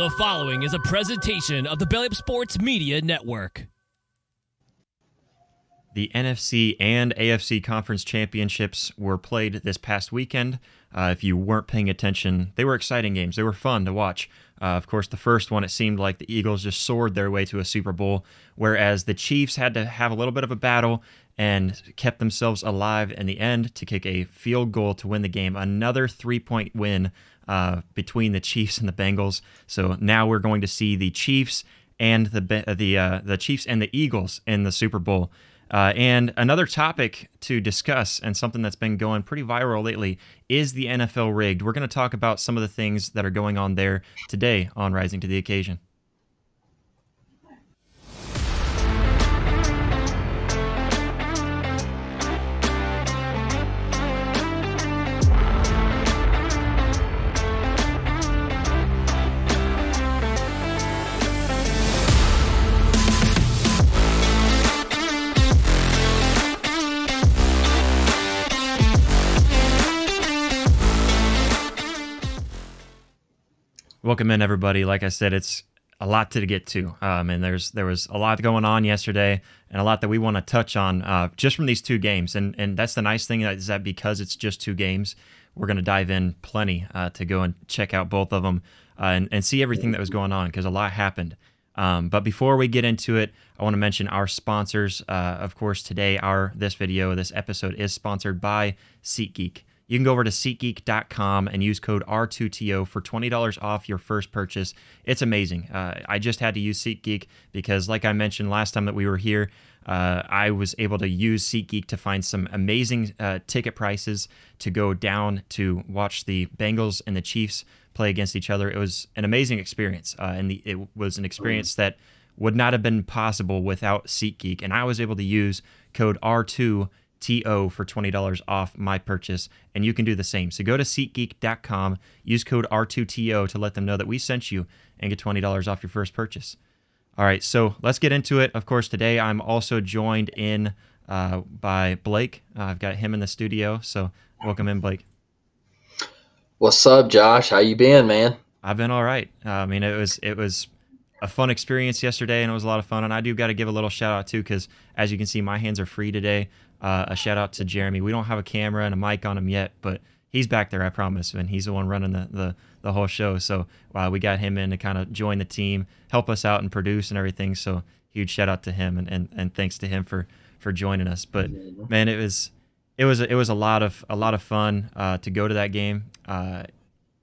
The following is a presentation of the Belly Up Sports Media Network. The NFC and AFC conference championships were played this past weekend. Uh, if you weren't paying attention, they were exciting games. They were fun to watch. Uh, of course, the first one, it seemed like the Eagles just soared their way to a Super Bowl, whereas the Chiefs had to have a little bit of a battle and kept themselves alive in the end to kick a field goal to win the game. Another three point win uh, between the Chiefs and the Bengals. So now we're going to see the Chiefs and the the uh, the Chiefs and the Eagles in the Super Bowl. Uh, and another topic to discuss, and something that's been going pretty viral lately, is the NFL rigged. We're going to talk about some of the things that are going on there today on Rising to the Occasion. Welcome in, everybody. Like I said, it's a lot to get to, um, and there's there was a lot going on yesterday, and a lot that we want to touch on uh, just from these two games. And and that's the nice thing is that because it's just two games, we're going to dive in plenty uh, to go and check out both of them uh, and and see everything that was going on because a lot happened. Um, but before we get into it, I want to mention our sponsors. Uh, of course, today our this video, this episode is sponsored by SeatGeek you can go over to SeatGeek.com and use code R2TO for $20 off your first purchase. It's amazing. Uh, I just had to use SeatGeek because, like I mentioned last time that we were here, uh, I was able to use SeatGeek to find some amazing uh, ticket prices to go down to watch the Bengals and the Chiefs play against each other. It was an amazing experience, uh, and the, it was an experience that would not have been possible without SeatGeek. And I was able to use code R2 TO for $20 off my purchase, and you can do the same. So go to SeatGeek.com, use code R2TO to let them know that we sent you and get $20 off your first purchase. All right, so let's get into it. Of course, today I'm also joined in uh, by Blake. Uh, I've got him in the studio, so welcome in, Blake. What's up, Josh? How you been, man? I've been all right. Uh, I mean, it was it was a fun experience yesterday, and it was a lot of fun. And I do got to give a little shout out too, because as you can see, my hands are free today. Uh, a shout out to Jeremy. We don't have a camera and a mic on him yet, but he's back there, I promise. And he's the one running the the, the whole show. So uh, we got him in to kind of join the team, help us out and produce and everything. So huge shout out to him and, and, and thanks to him for for joining us. But man, it was it was it was a lot of a lot of fun uh, to go to that game. Uh,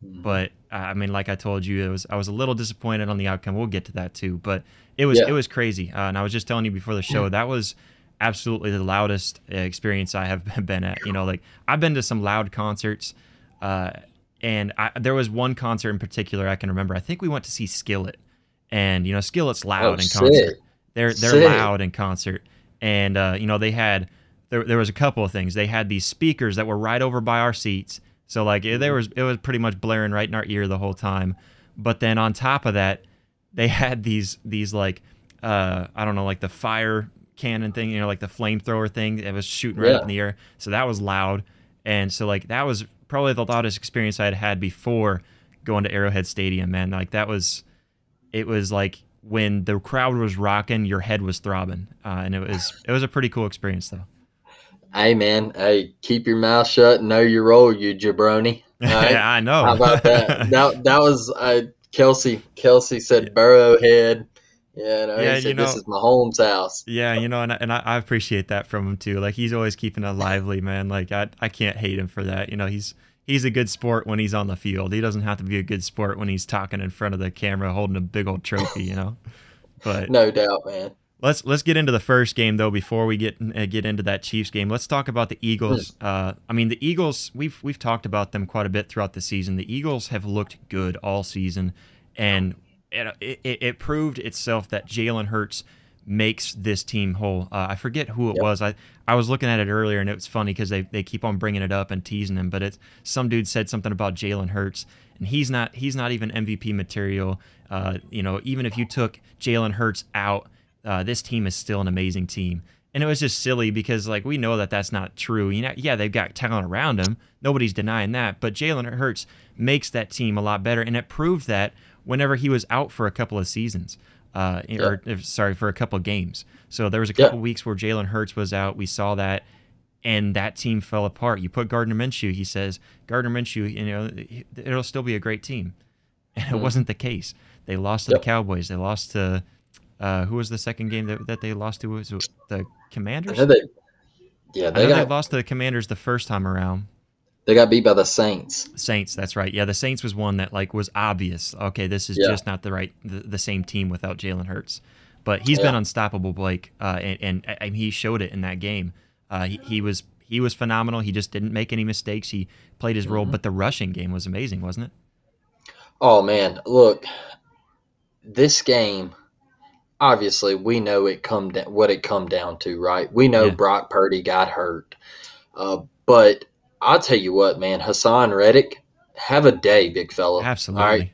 mm-hmm. but I mean, like I told you, it was I was a little disappointed on the outcome. We'll get to that too. But it was yeah. it was crazy. Uh, and I was just telling you before the show that was absolutely the loudest uh, experience I have been at. You know, like I've been to some loud concerts, uh, and I, there was one concert in particular I can remember. I think we went to see Skillet, and you know, Skillet's loud oh, in concert. Sick. They're they're sick. loud in concert, and uh, you know they had there there was a couple of things. They had these speakers that were right over by our seats, so like it, there was it was pretty much blaring right in our ear the whole time. But then on top of that, they had these these like uh, I don't know like the fire cannon thing, you know, like the flamethrower thing that was shooting right yeah. up in the air. So that was loud. And so like that was probably the loudest experience I had had before going to Arrowhead Stadium, man. Like that was it was like when the crowd was rocking, your head was throbbing. Uh, and it was it was a pretty cool experience though. Hey man, hey, keep your mouth shut and know your role, you jabroni. Right? yeah, I know. How about that? that that was uh, Kelce. Kelce said yeah. Burrowhead yeah, no, yeah, you know, this is my home's house. Yeah, you know, and, and I, I, appreciate that from him too. Like he's always keeping it lively, man. Like I, I can't hate him for that. You know, he's he's a good sport when he's on the field. He doesn't have to be a good sport when he's talking in front of the camera holding a big old trophy. You know, but no doubt, man. Let's let's get into the first game though. Before we get uh, get into that Chiefs game, let's talk about the Eagles. Hmm. Uh, I mean, the Eagles. We've we've talked about them quite a bit throughout the season. The Eagles have looked good all season, and it, it, it proved itself that Jalen Hurts makes this team whole. Uh, I forget who it yep. was. I, I was looking at it earlier, and it was funny because they, they keep on bringing it up and teasing him. But it's some dude said something about Jalen Hurts, and he's not he's not even MVP material. Uh, you know, even if you took Jalen Hurts out, uh, this team is still an amazing team. And it was just silly because like we know that that's not true. You know, yeah, they've got talent around him. Nobody's denying that. But Jalen Hurts makes that team a lot better, and it proved that whenever he was out for a couple of seasons. Uh, yeah. or sorry, for a couple of games. So there was a couple yeah. weeks where Jalen Hurts was out. We saw that, and that team fell apart. You put Gardner Minshew. He says Gardner Minshew, you know, it'll still be a great team, and it mm. wasn't the case. They lost to yep. the Cowboys. They lost to uh, who was the second game that, that they lost to? Was the Commanders? They, yeah, they, got, they lost to the Commanders the first time around. They got beat by the Saints. Saints, that's right. Yeah, the Saints was one that like was obvious. Okay, this is yeah. just not the right the, the same team without Jalen Hurts. But he's yeah. been unstoppable, Blake, uh, and, and, and, he showed it in that game. Uh, he, he, was he was phenomenal. He just didn't make any mistakes. He played his role, mm-hmm. but the rushing game was amazing, wasn't it? Oh man, look, this game. Obviously, we know it come down what it come down to, right? We know yeah. Brock Purdy got hurt, uh, but I'll tell you what, man, Haason Reddick, have a day, big fella. Absolutely. All right.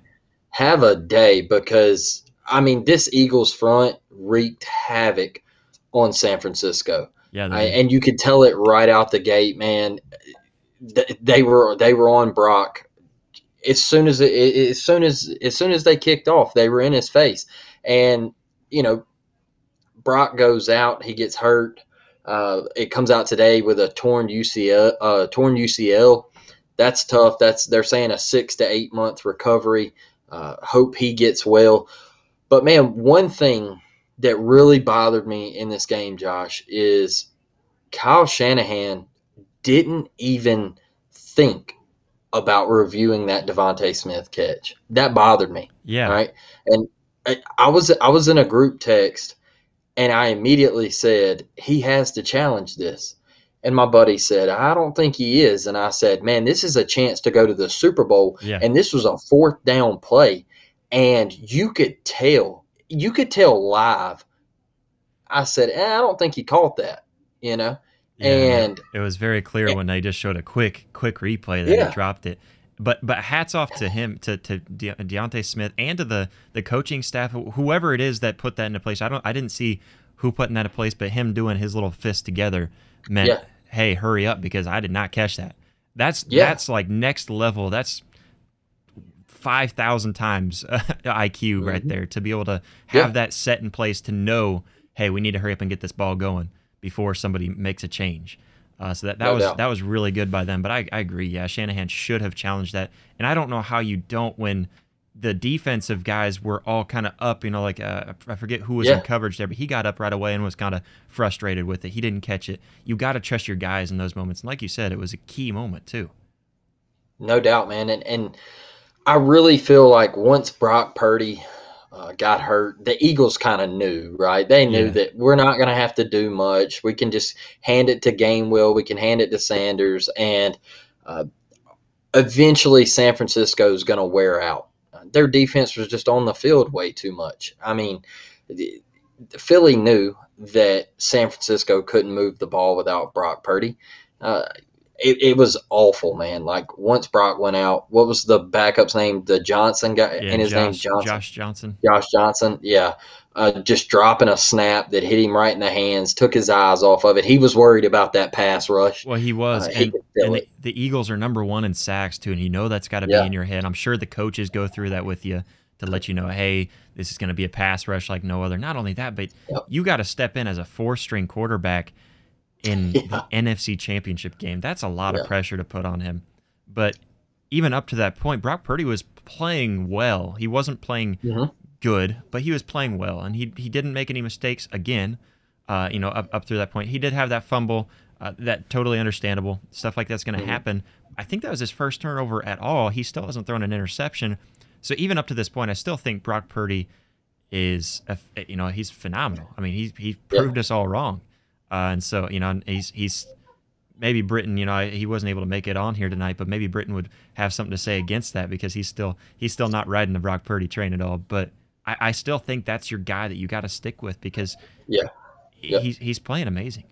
Have a day because I mean this Eagles front wreaked havoc on San Francisco. Yeah, I, and you could tell it right out the gate, man. They were they were on Brock as soon as it, as soon as as soon as they kicked off. They were in his face, and you know, Brock goes out. He gets hurt. Uh, it comes out today with a torn UCL. Uh, torn UCL. That's tough. That's they're saying a six to eight month recovery. Uh, hope he gets well. But man, one thing that really bothered me in this game, Josh, is Kyle Shanahan didn't even think about reviewing that Devonte Smith catch. That bothered me. Yeah. Right. And I, I was I was in a group text and I immediately said, he has to challenge this. And my buddy said, I don't think he is. And I said, man, this is a chance to go to the Super Bowl. Yeah. And this was a fourth down play. And you could tell, you could tell live. I said, eh, I don't think he caught that, you know? Yeah, and it was very clear and, when they just showed a quick, quick replay that yeah. he dropped it but but hats off to him to to De- D'Ante Smith and to the the coaching staff whoever it is that put that into place. I don't I didn't see who put in that in place, but him doing his little fist together meant yeah. hey hurry up because I did not catch that. That's yeah. that's like next level. That's five thousand times uh, IQ mm-hmm. right there to be able to have yeah. that set in place to know hey we need to hurry up and get this ball going before somebody makes a change. Uh, so that, that no was doubt. that was really good by them. But I, I agree. Yeah, Shanahan should have challenged that. And I don't know how you don't when the defensive guys were all kind of up. You know, like uh, I forget who was yeah. in coverage there, but he got up right away and was kind of frustrated with it. He didn't catch it. You got to trust your guys in those moments. And like you said, it was a key moment too. No doubt, man. And and I really feel like once Brock Purdy uh, got hurt, the Eagles kind of knew, right? They knew yeah. that we're not going to have to do much. We can just hand it to Gainwell. We can hand it to Sanders, and uh, eventually San Francisco is going to wear out. Their defense was just on the field way too much. I mean, the, Philly knew that San Francisco couldn't move the ball without Brock Purdy. Uh, it, it was awful, man. Like once Brock went out, what was the backup's name? The Johnson guy, yeah, and his name Johnson. Josh Johnson. Josh Johnson. Yeah, uh, just dropping a snap that hit him right in the hands, took his eyes off of it. He was worried about that pass rush. Well, he was, uh, and, he and the, the, Eagles are number one in sacks too, and you know that's got to yeah. be in your head. I'm sure the coaches go through that with you to let you know, hey, this is going to be a pass rush like no other. Not only that, but yep. you got to step in as a four string quarterback in yeah. the NFC Championship game. That's a lot yeah. of pressure to put on him. But even up to that point, Brock Purdy was playing well. He wasn't playing mm-hmm. good, but he was playing well, and he he didn't make any mistakes again. Uh, you know, up up through that point, he did have that fumble. Uh, that totally understandable. Stuff like that's going to mm-hmm. happen. I think that was his first turnover at all. He still hasn't thrown an interception. So even up to this point, I still think Brock Purdy is, you know, he's phenomenal. I mean, he he proved yeah. us all wrong. Uh, and so, you know, he's he's maybe Britain, you know, he wasn't able to make it on here tonight, but maybe Britain would have something to say against that because he's still he's still not riding the Brock Purdy train at all. But I, I still think that's your guy that you got to stick with because yeah, he's he's playing amazing.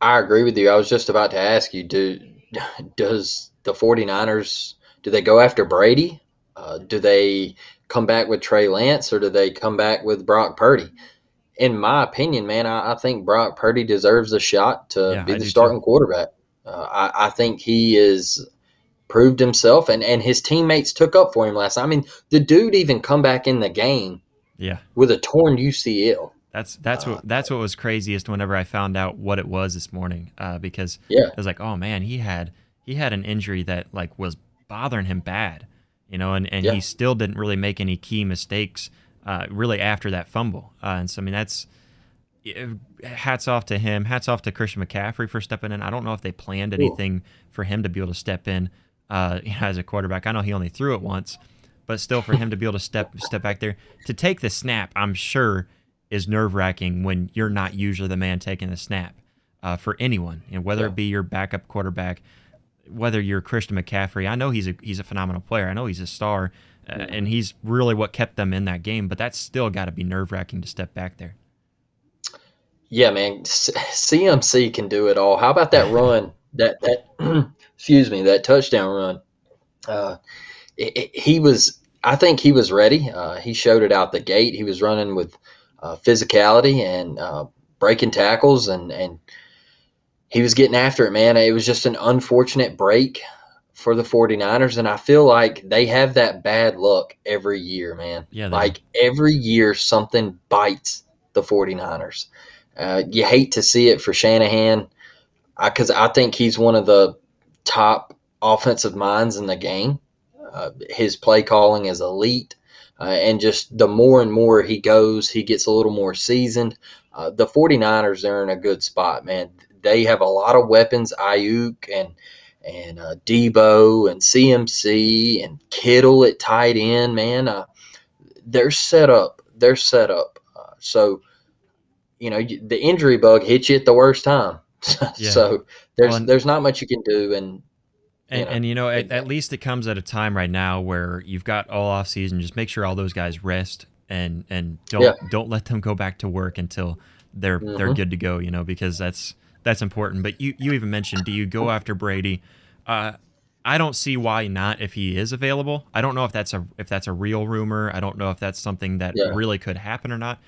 I agree with you. I was just about to ask you, do does the 49ers do they go after Brady? Uh, do they come back with Trey Lance or do they come back with Brock Purdy? In my opinion, man, I, I, think Brock Purdy deserves a shot to yeah, be the starting too. quarterback. Uh, I, I, think he is proved himself, and and his teammates took up for him last night. I mean, the dude even come back in the game Yeah. with a torn UCL. That's that's Uh, what that's what was craziest whenever I found out what it was this morning. Uh, because Yeah. I was like, oh man, he had he had an injury that like was bothering him bad, you know, and, and Yeah. he still didn't really make any key mistakes uh, really after that fumble. Uh, and so I mean that's hats off to him. Hats off to Christian McCaffrey for stepping in. I don't know if they planned anything for him to be able to step in uh, as a quarterback. I know he only threw it once, but still for him to be able to step step back there to take the snap, I'm sure is nerve wracking when you're not usually the man taking the snap uh, for anyone. You know, whether Yeah. it be your backup quarterback, whether you're Christian McCaffrey. I know he's a he's a phenomenal player. I know he's a star, uh, and he's really what kept them in that game. But that's still got to be nerve wracking to step back there. Yeah, man, C- CMC can do it all. How about that run? That that excuse me, that touchdown run. Uh, it, it- he was. I think he was ready. Uh, he showed it out the gate. He was running with uh, physicality and uh, breaking tackles, and and he was getting after it, man. It was just an unfortunate break for the 49ers, and I feel like they have that bad luck every year, man. Yeah, like every year something bites the 49ers. Uh, you hate to see it for Shanahan because I, think he's one of the top offensive minds in the game. Uh, his play calling is elite. Uh, and just the more and more he goes, he gets a little more seasoned. Uh, the 49ers are in a good spot, man. They have a lot of weapons, Aiyuk and and uh, Debo and CMC and Kittle at tight end, man. Uh, they're set up. They're set up. Uh, so, you know, you- the injury bug hits you at the worst time. Yeah. so there's Well, and- there's not much you can do, and And, Yeah, and you know, at, at least it comes at a time right now where you've got all off season. Just make sure all those guys rest and and don't Yeah. don't let them go back to work until they're they're Mhm. good to go. You know, because that's that's important. But you you even mentioned, do you go after Brady? Uh, I don't see why not if he is available. I don't know if that's a if that's a real rumor. I don't know if that's something that Yeah. really could happen or not.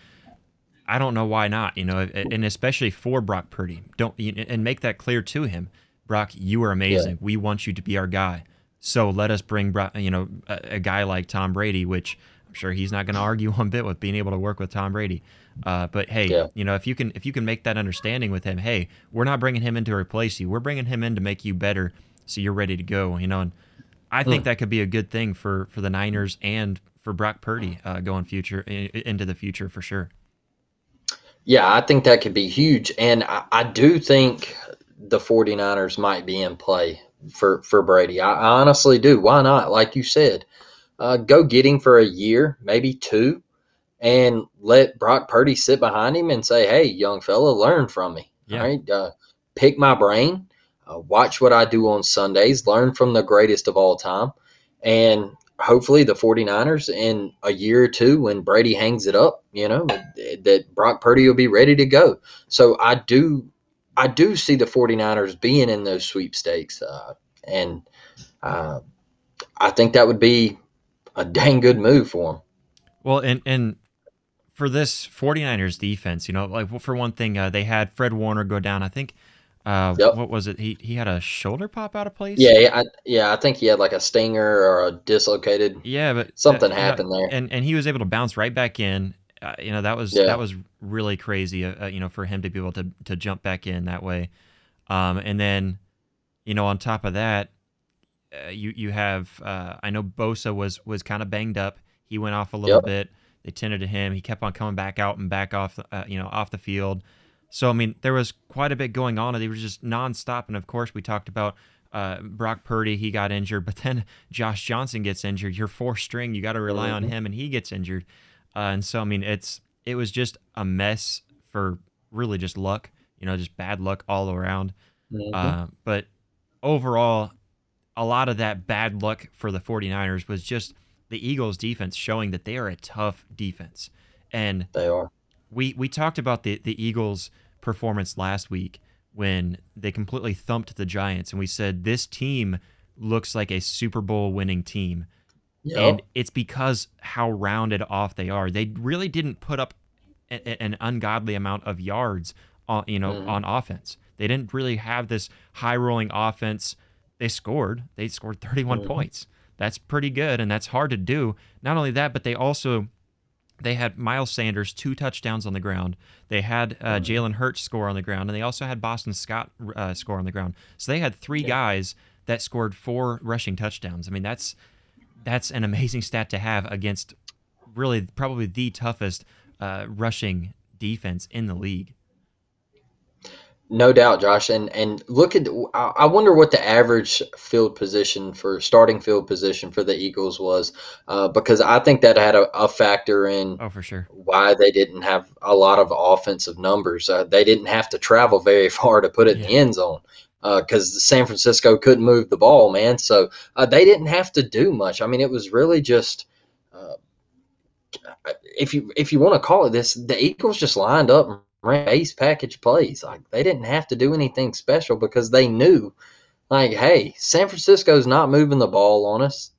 I don't know why not. You know, and especially for Brock Purdy, don't and make that clear to him. Brock, you are amazing. We want you to be our guy. So let us bring, Brock, you know, a, a guy like Tom Brady, which I'm sure he's not going to argue one bit with being able to work with Tom Brady. Uh, but hey, Yeah. you know, if you can if you can make that understanding with him, hey, we're not bringing him in to replace you. We're bringing him in to make you better, so you're ready to go. You know, and I think that could be a good thing for for the Niners and for Brock Purdy uh, going future into the future for sure. Yeah, I think that could be huge. And I, I do think the 49ers might be in play for, for Brady. I, I honestly do. Why not? Like you said, uh, go get him for a year, maybe two, and let Brock Purdy sit behind him and say, hey, young fella, learn from me. Yeah. All right. Uh, pick my brain, uh, watch what I do on Sundays, learn from the greatest of all time. And hopefully the 49ers in a year or two when Brady hangs it up, you know, that Brock Purdy will be ready to go. So I do I do see the 49ers being in those sweepstakes uh, and uh, I think that would be a dang good move for them. Well, and and for this 49ers defense, you know, like well, for one thing, uh, they had Fred Warner go down. I think uh, Yep. what was it? He he had a shoulder pop out of place. Yeah, yeah, I, yeah, I think he had like a stinger or a dislocated yeah, but something uh, you know, happened there. and and he was able to bounce right back in. Uh, you know that was Yeah. that was really crazy. Uh, uh, you know, for him to be able to to jump back in that way, um, and then you know on top of that, uh, you you have uh, I know Bosa was was kind of banged up. He went off a little Yep. bit. They tended to him. He kept on coming back out and back off, uh, you know, off the field. So I mean, there was quite a bit going on, and they were just nonstop. And of course, we talked about uh, Brock Purdy. He got injured, but then Josh Johnson gets injured. Your fourth string, you got to rely on Mhm. him, and he gets injured. Uh, and so I mean, it's it was just a mess for really just luck. You know, just bad luck all around. Mhm. Uh, but overall, a lot of that bad luck for the 49ers was just the Eagles defense showing that they are a tough defense. And they are. We we talked about the the Eagles performance last week when they completely thumped the Giants and we said this team looks like a Super Bowl winning team. Yep. And it's because how rounded off they are. They really didn't put up a, a- an ungodly amount of yards on you know Mhm. on offense. They didn't really have this high rolling offense they scored. They scored 31 Mhm. points. That's pretty good, and that's hard to do. Not only that, but they also they had Miles Sanders two touchdowns on the ground. They had uh, Jalen Hurts score on the ground, and they also had Boston Scott uh, score on the ground. So they had three Yeah. guys that scored four rushing touchdowns. I mean, that's that's an amazing stat to have against really probably the toughest uh, rushing defense in the league. No doubt, Josh. And and look at I wonder what the average field position for starting field position for the Eagles was, uh, because I think that had a, a factor in Oh, for sure. why they didn't have a lot of offensive numbers. Uh, they didn't have to travel very far to put it in the end zone because San Francisco couldn't move the ball, man. So uh, they didn't have to do much. I mean, it was really just. Uh, if you if you want to call it this, the Eagles just lined up ran base package plays. Like they didn't have to do anything special because they knew, like, hey, San Francisco's not moving the ball on us,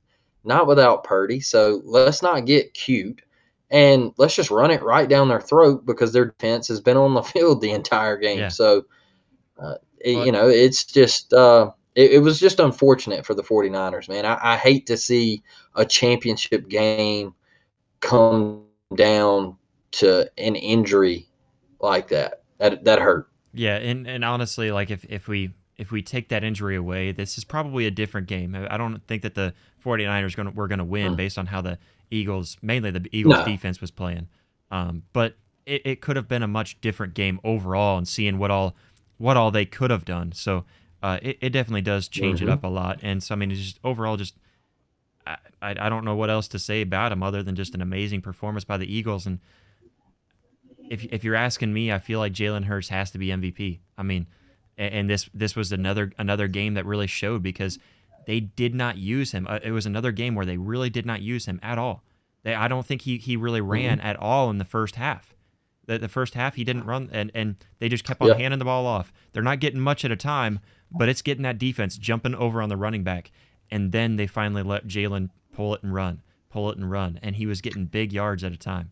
not without Purdy. So let's not get cute and let's just run it right down their throat because their defense has been on the field the entire game. Yeah. So, uh, it- you know, it's just. Uh, it, it was just unfortunate for the 49ers, man. I, I hate to see a championship game come down to an injury like that. That that hurt. Yeah, and, and honestly, like if, if we if we take that injury away, this is probably a different game. I don't think that the 49ers gonna were gonna win Mm. based on how the Eagles, mainly the Eagles No. defense was playing. Um, but it, it could have been a much different game overall and seeing what all what all they could have done. So uh, it, it definitely does change Mhm. it up a lot. And so I mean, it's just overall just I, I I don't know what else to say about him other than just an amazing performance by the Eagles. And if if you're asking me, I feel like Jalen Hurts has to be MVP. I mean, and this this was another another game that really showed because they did not use him. Uh, It was another game where they really did not use him at all. They, I don't think he he really ran at all in the first half. The, the first half he didn't run and, and they just kept on Yeah. handing the ball off. They're not getting much at a time, but it's getting that defense jumping over on the running back. And then they finally let Jalen pull it and run, pull it and run, and he was getting big yards at a time.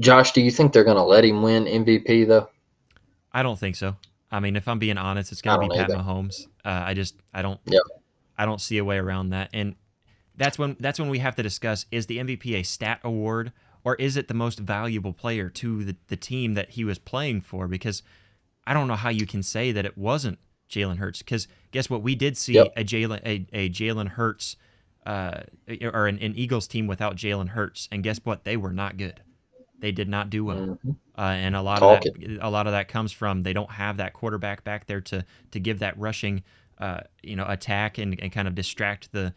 Josh, do you think they're going to let him win MVP though? I don't think so. I mean, if I'm being honest, it's going to be Pat either. Mahomes. Uh, I just I don't Yep. I don't see a way around that. And that's when that's when we have to discuss is the MVP a stat award or is it the most valuable player to the, the team that he was playing for? Because I don't know how you can say that it wasn't Jalen Hurts. Because guess what? We did see Yep. a Jalen a, a Jalen Hurts uh, or an, an Eagles team without Jalen Hurts, and guess what? They were not good. They did not do well Mhm. uh, and a lot Talking. of that, a lot of that comes from they don't have that quarterback back there to to give that rushing, uh, you know, attack and, and kind of distract the,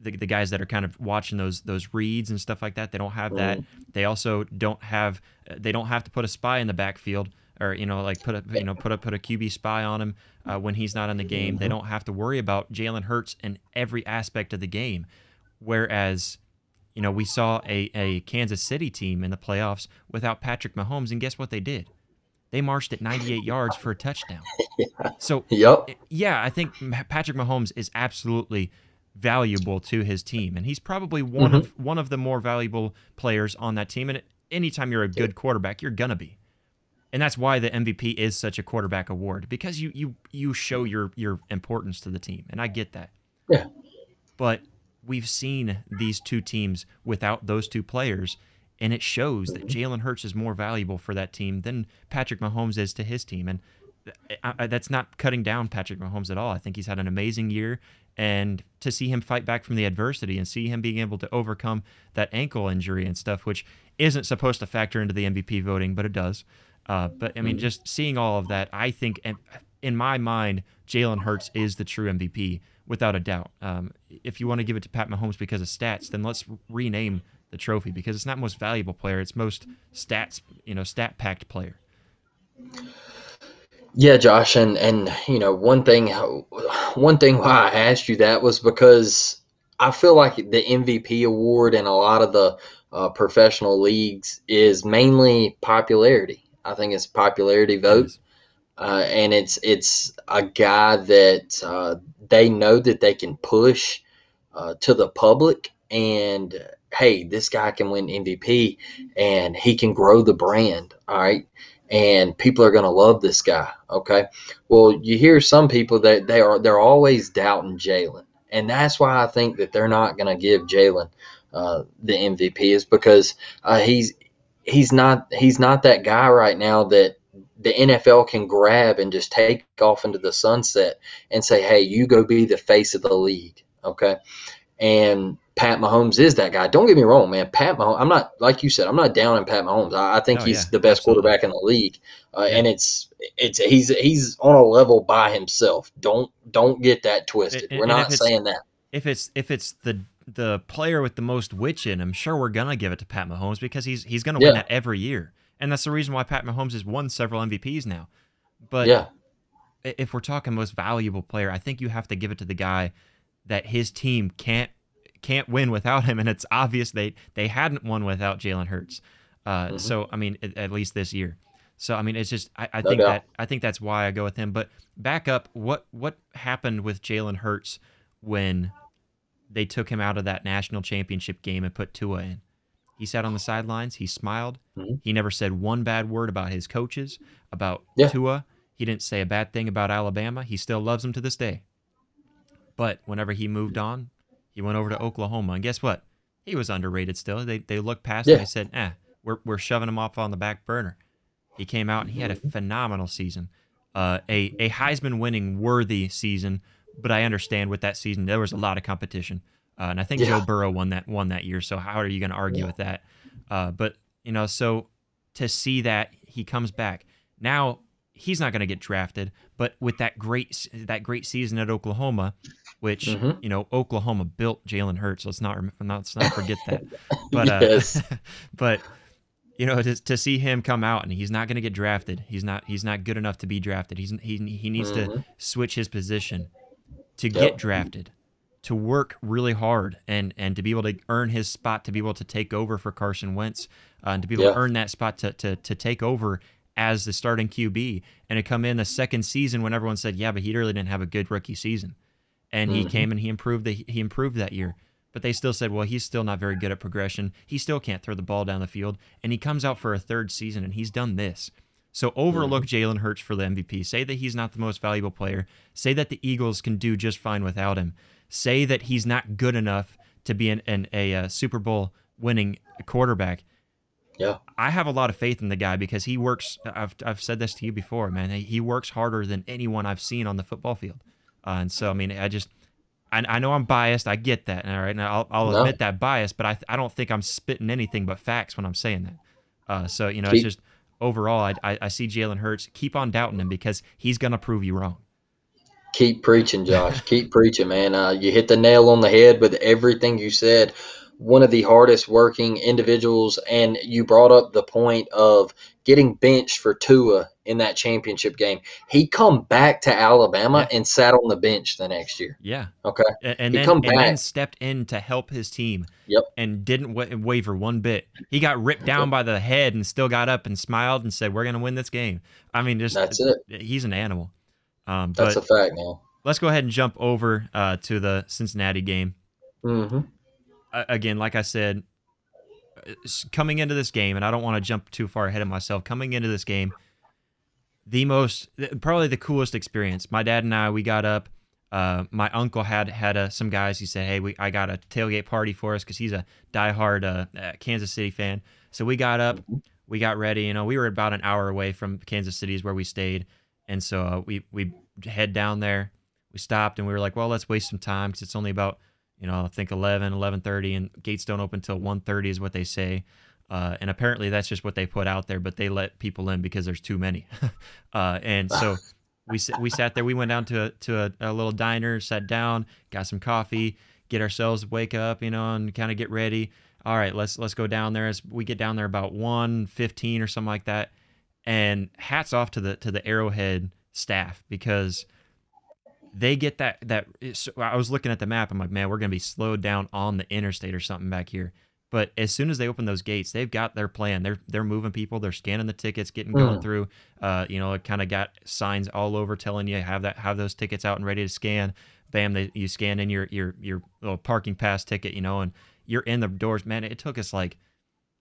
the the guys that are kind of watching those those reads and stuff like that. They don't have that. They also don't have they don't have to put a spy in the backfield or you know like put a you know put a put a QB spy on him uh, when he's not in the game. They don't have to worry about Jalen Hurts in every aspect of the game, whereas you know, we saw a, a Kansas City team in the playoffs without Patrick Mahomes, and guess what they did? They marched at 98 yards for a touchdown. So, Yep. Eh, yeah, I think Patrick Mahomes is absolutely valuable to his team, and he's probably one of mm-hmm. one of the more valuable players on that team. And anytime you're a good quarterback, you're gonna be, and that's why the MVP is such a quarterback award because you you you show your your importance to the team, and I get that. Yeah. But we've seen these two teams without those two players, and it shows that Jalen Hurts is more valuable for that team than Patrick Mahomes is to his team. And I, I, that's not cutting down Patrick Mahomes at all. I think he's had an amazing year, and to see him fight back from the adversity and see him being able to overcome that ankle injury and stuff, which isn't supposed to factor into the MVP voting, but it does. Uh, but I mean, just seeing all of that, I think, and in my mind, Jalen Hurts is the true MVP without a doubt. Um, if you want to give it to Pat Mahomes because of stats, then let's rename the trophy because it's not most valuable player; it's most stats, you know, stat packed player. Yeah, Josh, and and you know one thing, one thing why I asked you that was because I feel like the MVP award in a lot of the uh, professional leagues is mainly popularity. I think it's popularity vote, uh, and it's it's a guy that uh, they know that they can push uh, to the public, and hey, this guy can win MVP, and he can grow the brand. All right, and people are going to love this guy. Okay, well, you hear some people that they are they're always doubting Jalen, and that's why I think that they're not going to give Jalen uh, the MVP is because uh, he's he's not he's not that guy right now that the NFL can grab and just take off into the sunset and say, "Hey, you go be the face of the league." Okay, and Pat Mahomes is that guy. Don't get me wrong, man. Pat Mahomes. I'm not like you said. I'm not down in Pat Mahomes. I, I think Oh, he's yeah, the best absolutely. quarterback in the league, uh, Yeah. and it's it's he's he's on a level by himself. Don't don't get that twisted. And- We're and not saying that. if it's if it's the the player with the most witch in him, sure we're gonna give it to Pat Mahomes because he's he's gonna win Yeah. that every year, and that's the reason why Pat Mahomes has won several MVPs now. But yeah, if we're talking most valuable player, I think you have to give it to the guy that his team can't can't win without him, and it's obvious they they hadn't won without Jalen Hurts. Uh, Mhm. So I mean, at, at least this year. So I mean, it's just I, I No think doubt. that I think that's why I go with him. But back up, what what happened with Jalen Hurts when they took him out of that national championship game and put Tua in? He sat on the sidelines. He smiled. Mhm. He never said one bad word about his coaches, about Yeah. Tua. He didn't say a bad thing about Alabama. He still loves them to this day. But whenever he moved on, he went over to Oklahoma, and guess what? He was underrated still. They they looked past him. Yeah. They said, "Eh, we're we're shoving him off on the back burner." He came out and he had a phenomenal season, uh, a a Heisman winning worthy season. But I understand with that season there was a lot of competition, uh, and I think Yeah. Joe Burrow won that won that year. So how are you going to argue Yeah. with that? Uh, but you know, so to see that he comes back now, he's not going to get drafted. But with that great that great season at Oklahoma, which Mhm. you know Oklahoma built Jalen Hurts. Let's not let's not forget that. But uh, Yes. but you know to, to see him come out and he's not going to get drafted. He's not he's not good enough to be drafted. He's he he needs to Mhm. switch his position to Yep. get drafted, to work really hard and and to be able to earn his spot to be able to take over for Carson Wentz uh, and to be able Yeah. to earn that spot to to to take over as the starting QB and to come in the second season when everyone said, yeah, but he really didn't have a good rookie season, and he Mhm. came and he improved the, he improved that year. But they still said, well, he's still not very good at progression. He still can't throw the ball down the field. And he comes out for a third season and he's done this. So overlook Jalen Hurts for the MVP. Say that he's not the most valuable player. Say that the Eagles can do just fine without him. Say that he's not good enough to be an, an a, uh Super Bowl winning quarterback. Yeah. I have a lot of faith in the guy because he works. I've, I've said this to you before, man. He he works harder than anyone I've seen on the football field. Uh, and so, I mean, I just, I, I know I'm biased. I get that. All right. And I'll, I'll No. admit that bias, but I, I don't think I'm spitting anything but facts when I'm saying that. Uh, so, you know, Keep- it's just overall, I, I, I see Jalen Hurts. Keep on doubting him because he's going to prove you wrong. Keep preaching, Josh. Keep preaching, man. Uh, you hit the nail on the head with everything you said. One of the hardest working individuals, and you brought up the point of getting benched for Tua in that championship game. He come back to Alabama Yeah. and sat on the bench the next year. Yeah. Okay, And, and He then, and then stepped in to help his team. Yep. And didn't wa- waver one bit. He got ripped down by the head and still got up and smiled and said, "We're going to win this game." I mean, just that's it. he's an animal. Um, That's a fact now. let's go ahead and jump over uh, to the Cincinnati game. hmm Uh, again, like I said, coming into this game, and I don't want to jump too far ahead of myself. Coming into this game, the most, probably the coolest experience. My dad and I, we got up. Uh, my uncle had had uh, some guys. He said, "Hey, we I got a tailgate party for us because he's a diehard uh, uh, Kansas City fan." So we got up, we got ready. You know, we were about an hour away from Kansas City, is where we stayed, and so uh, we we head down there. We stopped and we were like, "Well, let's waste some time because it's only about you know, I think 11, 11.30, and gates don't open until 1.30 is what they say. Uh, and apparently that's just what they put out there, but they let people in because there's too many. uh, and so we we sat there. We went down to a, to a, a little diner, sat down, got some coffee, get ourselves wake up, you know, and kind of get ready. All right, let's let's go down there. As we get down there about 1.15 or something like that. And hats off to the to the Arrowhead staff because they get that that it's- I was looking at the map. I'm like, man, we're gonna be slowed down on the interstate or something back here. But as soon as they open those gates, they've got their plan. They're they're moving people. They're scanning the tickets, getting going Mm. through. Uh, you know, it kind of got signs all over telling you have that have those tickets out and ready to scan. Bam, they, you scan in your your your little parking pass ticket, you know, and you're in the doors. Man, it took us like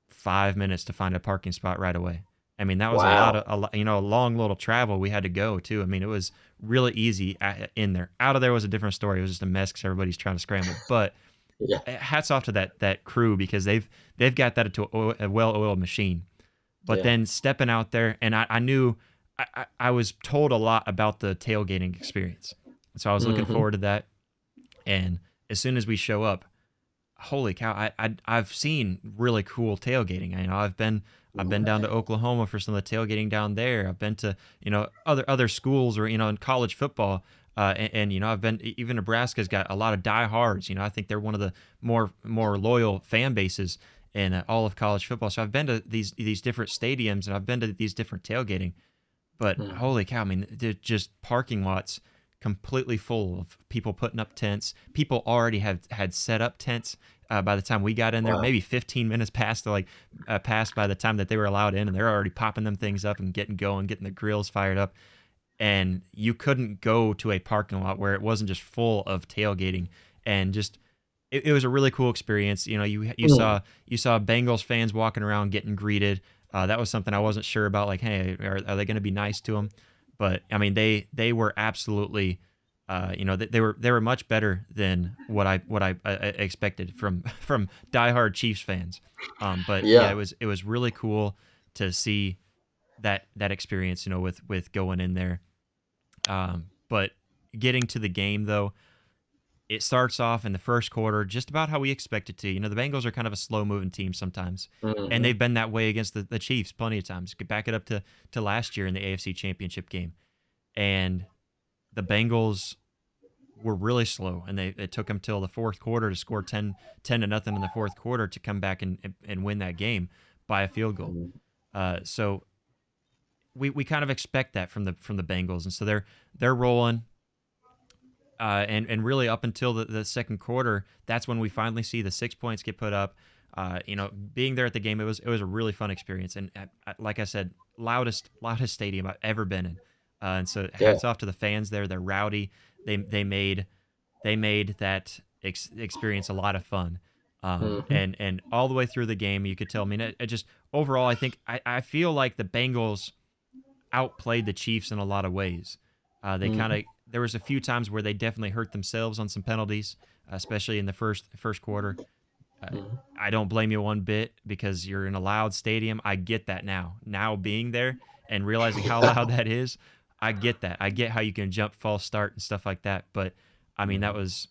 five minutes to find a parking spot right away. I mean, that was wow. a lot of a you know a long little travel we had to go too. I mean, it was really easy in there. Out of there was a different story. It was just a mess because everybody's trying to scramble. But yeah. Eh, hats off to that that crew because they've they've got that into a, a well-oiled machine. But yeah. then stepping out there, and I, I knew I, I, was told a lot about the tailgating experience, so I was looking mm-hmm. forward to that. And as soon as we show up, holy cow! I, I I've seen really cool tailgating. I you know I've been I've been down to Oklahoma for some of the tailgating down there. I've been to you know other other schools or you know in college football. Uh, and, and, you know, I've been even Nebraska's got a lot of diehards. You know, I think they're one of the more more loyal fan bases in uh, all of college football. So I've been to these these different stadiums and I've been to these different tailgating. But mm. holy cow! I mean, they're just parking lots completely full of people putting up tents. People already have had set up tents uh, by the time we got in there. Wow. Maybe 15 minutes past like uh, passed by the time that they were allowed in, and they're already popping them things up and getting going, getting the grills fired up. And you couldn't go to a parking lot where it wasn't just full of tailgating and just it, it was a really cool experience. You know, you you mm. saw you saw Bengals fans walking around getting greeted. Uh, that was something I wasn't sure about. Like, hey, are, are they going to be nice to them? But I mean, they they were absolutely, uh, you know, they, they, were they were much better than what I what I, I expected from from diehard Chiefs fans. Um, but yeah. yeah, it was it was really cool to see that that experience. You know, with with going in there. Um, but getting to the game though, it starts off in the first quarter just about how we expect it to. You know, the Bengals are kind of a slow moving team sometimes, mm-hmm. and they've been that way against the, the Chiefs plenty of times. Could back it up to to last year in the AFC Championship game, and the Bengals were really slow, and they it took them till the fourth quarter to score 10, 10 to nothing in the fourth quarter to come back and and win that game by a field goal. Mm-hmm. Uh, so we we kind of expect that from the from the Bengals, and so they're they're rolling uh, and and really up until the, the second quarter, that's when we finally see the six points get put up. Uh, you know, being there at the game, it was it was a really fun experience, and uh, like I said, loudest loudest stadium I've ever been in. Uh, and so hats yeah. off to the fans there. They're rowdy. They they made they made that ex- experience a lot of fun. Um, mm-hmm. and and all the way through the game, you could tell. I mean, it, it just overall, I think I, I feel like the Bengals outplayed the Chiefs in a lot of ways. Uh, they mm-hmm. kind of there was a few times where they definitely hurt themselves on some penalties, especially in the first first quarter. Uh, mm-hmm. I don't blame you one bit because you're in a loud stadium. I get that now. Now being there and realizing how loud that is, I get that. I get how you can jump false start and stuff like that. But I mean, that was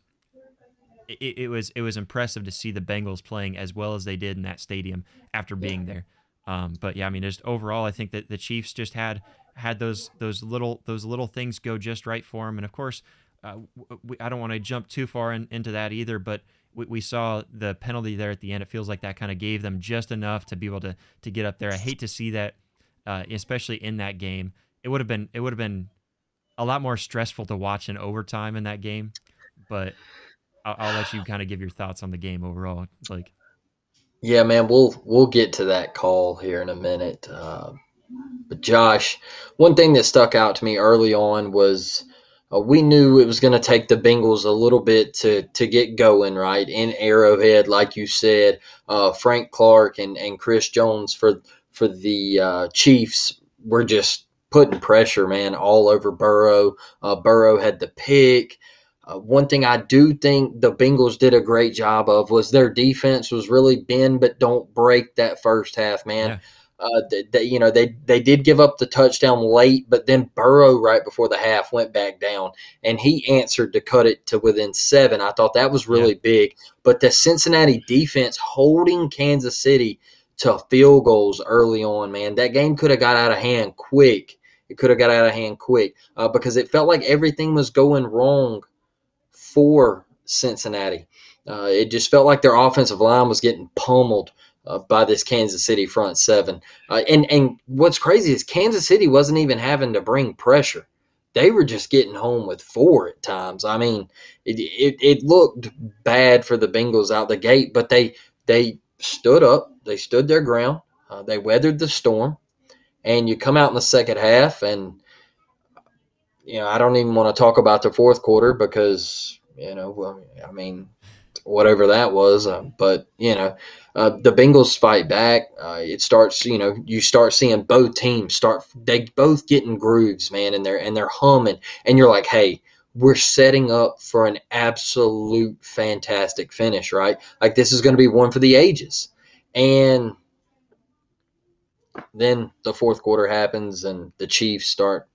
it, it was it was impressive to see the Bengals playing as well as they did in that stadium after being there. Um, but yeah, I mean, just overall, I think that the Chiefs just had had those those little those little things go just right for him. And of course, uh, we, I don't want to jump too far in, into that either, but we, we, saw the penalty there at the end. It feels like that kind of gave them just enough to be able to to get up there. I hate to see that, uh, especially in that game. It would have been it would have been a lot more stressful to watch in overtime in that game. But I'll, I'll let you kind of give your thoughts on the game overall. Like, yeah, man, we'll we'll get to that call here in a minute. Uh, Josh, one thing that stuck out to me early on was uh, we knew it was going to take the Bengals a little bit to to get going right in Arrowhead, like you said. Uh, Frank Clark and, and Chris Jones for for the uh, Chiefs were just putting pressure, man, all over Burrow. Uh, Burrow had the pick. Uh, one thing I do think the Bengals did a great job of was their defense was really bend but don't break that first half, man. Yeah. Uh, they, you know, they they did give up the touchdown late, but then Burrow right before the half went back down, and he answered to cut it to within seven. I thought that was really yeah. big. But the Cincinnati defense holding Kansas City to field goals early on, man, that game could have got out of hand quick. It could have got out of hand quick uh, because it felt like everything was going wrong for Cincinnati. Uh, it just felt like their offensive line was getting pummeled uh, by this Kansas City front seven. Uh, and and what's crazy is Kansas City wasn't even having to bring pressure; they were just getting home with four at times. I mean, it it, it looked bad for the Bengals out the gate, but they they stood up, they stood their ground, uh, they weathered the storm, and you come out in the second half and. You know, I don't even want to talk about the fourth quarter because you know, well, I mean, whatever that was. Uh, but you know, uh, the Bengals fight back. Uh, it starts, you know, you start seeing both teams start. They both get in grooves, man, and they're and they're humming, and you're like, hey, we're setting up for an absolute fantastic finish, right? Like this is going to be one for the ages, and then the fourth quarter happens, and the Chiefs start.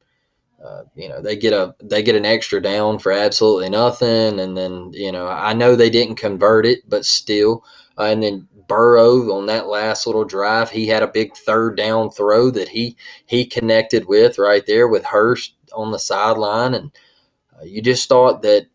Uh, you know they get a they get an extra down for absolutely nothing, and then you know I know they didn't convert it, but still, uh, and then Burrow on that last little drive, he had a big third down throw that he he connected with right there with Hurst on the sideline, and uh, you just thought that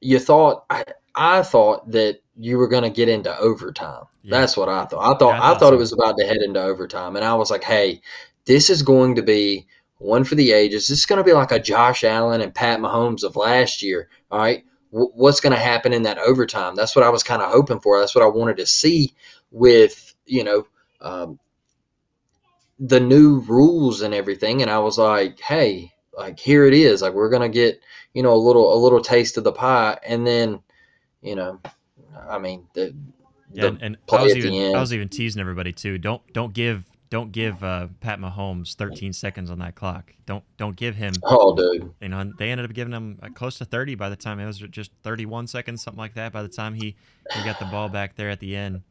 you thought I, I thought that you were going to get into overtime. Yeah. That's what I thought. I thought yeah, I, thought it was about to head into overtime, and I was like, hey, this is going to be one for the ages. This is going to be like a Josh Allen and Pat Mahomes of last year. All right, what's going to happen in that overtime. That's what I was kind of hoping for. That's what I wanted to see with you know um, the new rules and everything. And I was like, hey, like here it is. Like we're gonna get you know a little a little taste of the pie, and then you know, I mean the. Yeah, and, and I was even I was even teasing everybody too. Don't don't give don't give uh, Pat Mahomes 13 seconds on that clock. Don't don't give him. Oh, dude. You know, they ended up giving him uh, close to 30 by the time it was just 31 seconds, something like that. By the time he he got the ball back there at the end.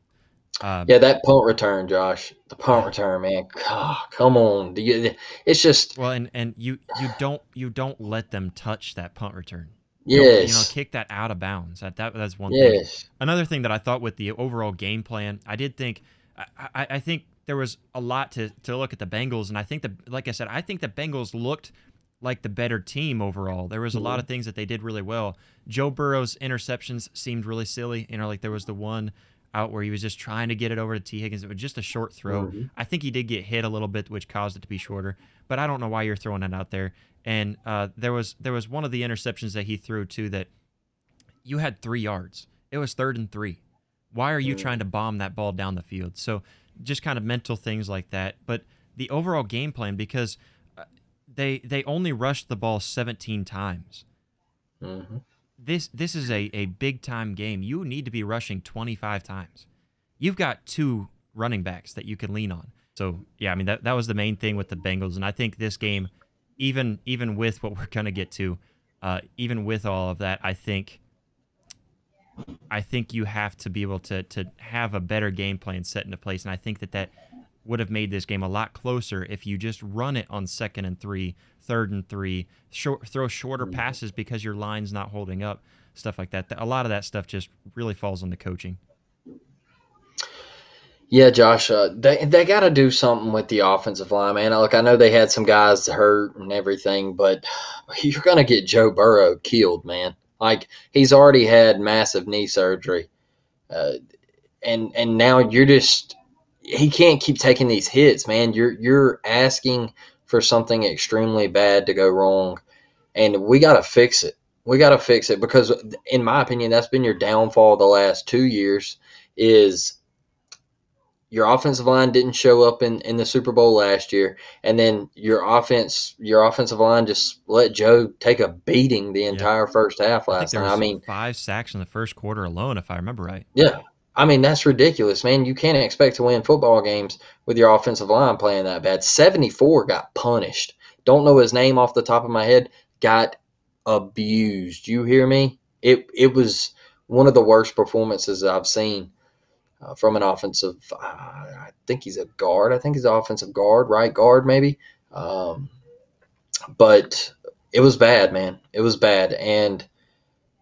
Uh, yeah, that punt return, Josh. The punt yeah. return, man. God, come on. It's just well, and and you you don't you don't let them touch that punt return. Yes. You know, kick that out of bounds. That, that that's one yes. thing. Another thing that I thought with the overall game plan, I did think, I, I, I think there was a lot to, to look at the Bengals, and I think the like I said, I think the Bengals looked like the better team overall. There was a lot mm-hmm. of things that they did really well. Joe Burrow's interceptions seemed really silly. You know, like there was the one out where he was just trying to get it over to Tee Higgins. It was just a short throw. Mm-hmm. I think he did get hit a little bit, which caused it to be shorter. But I don't know why you're throwing it out there. And uh, there was there was one of the interceptions that he threw too that you had three yards. It was third and three. Why are you mm-hmm. trying to bomb that ball down the field? So just kind of mental things like that. But the overall game plan, because uh, they they only rushed the ball 17 times. Mm-hmm. This this is a, a big time game. You need to be rushing 25 times. You've got two running backs that you can lean on. So yeah, I mean that that was the main thing with the Bengals, and I think this game, even even with what we're gonna get to, uh, even with all of that, I think I think you have to be able to to have a better game plan set into place, and I think that that would have made this game a lot closer if you just run it on second and three, third and three, short, throw shorter mm-hmm. passes because your line's not holding up, stuff like that. A lot of that stuff just really falls on the coaching. Yeah, Josh, uh, they they got to do something with the offensive line, man. Look, I know they had some guys hurt and everything, but you're gonna get Joe Burrow killed, man. Like he's already had massive knee surgery, uh, and and now you're just he can't keep taking these hits, man. You're you're asking for something extremely bad to go wrong, and we got to fix it. We got to fix it because, in my opinion, that's been your downfall the last two years. Is your offensive line didn't show up in, in the Super Bowl last year, and then your offense your offensive line just let Joe take a beating the entire yeah. first half last I time. I mean, five sacks in the first quarter alone, if I remember right. Yeah, I mean that's ridiculous, man. You can't expect to win football games with your offensive line playing that bad. Seventy four got punished. Don't know his name off the top of my head. Got abused. You hear me? It it was one of the worst performances I've seen uh, from an offensive. Uh, I think he's a guard. I think he's an offensive guard, right guard maybe. Um, but it was bad, man. It was bad, and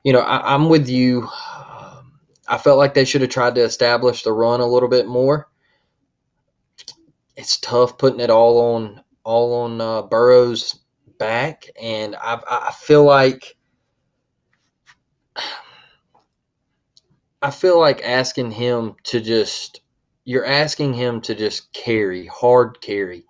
you know I, am with you. Um, I felt like they should have tried to establish the run a little bit more. It's tough putting it all on all on uh, Burrow's back, and I, I feel like I feel like asking him to just you're asking him to just carry, hard carry.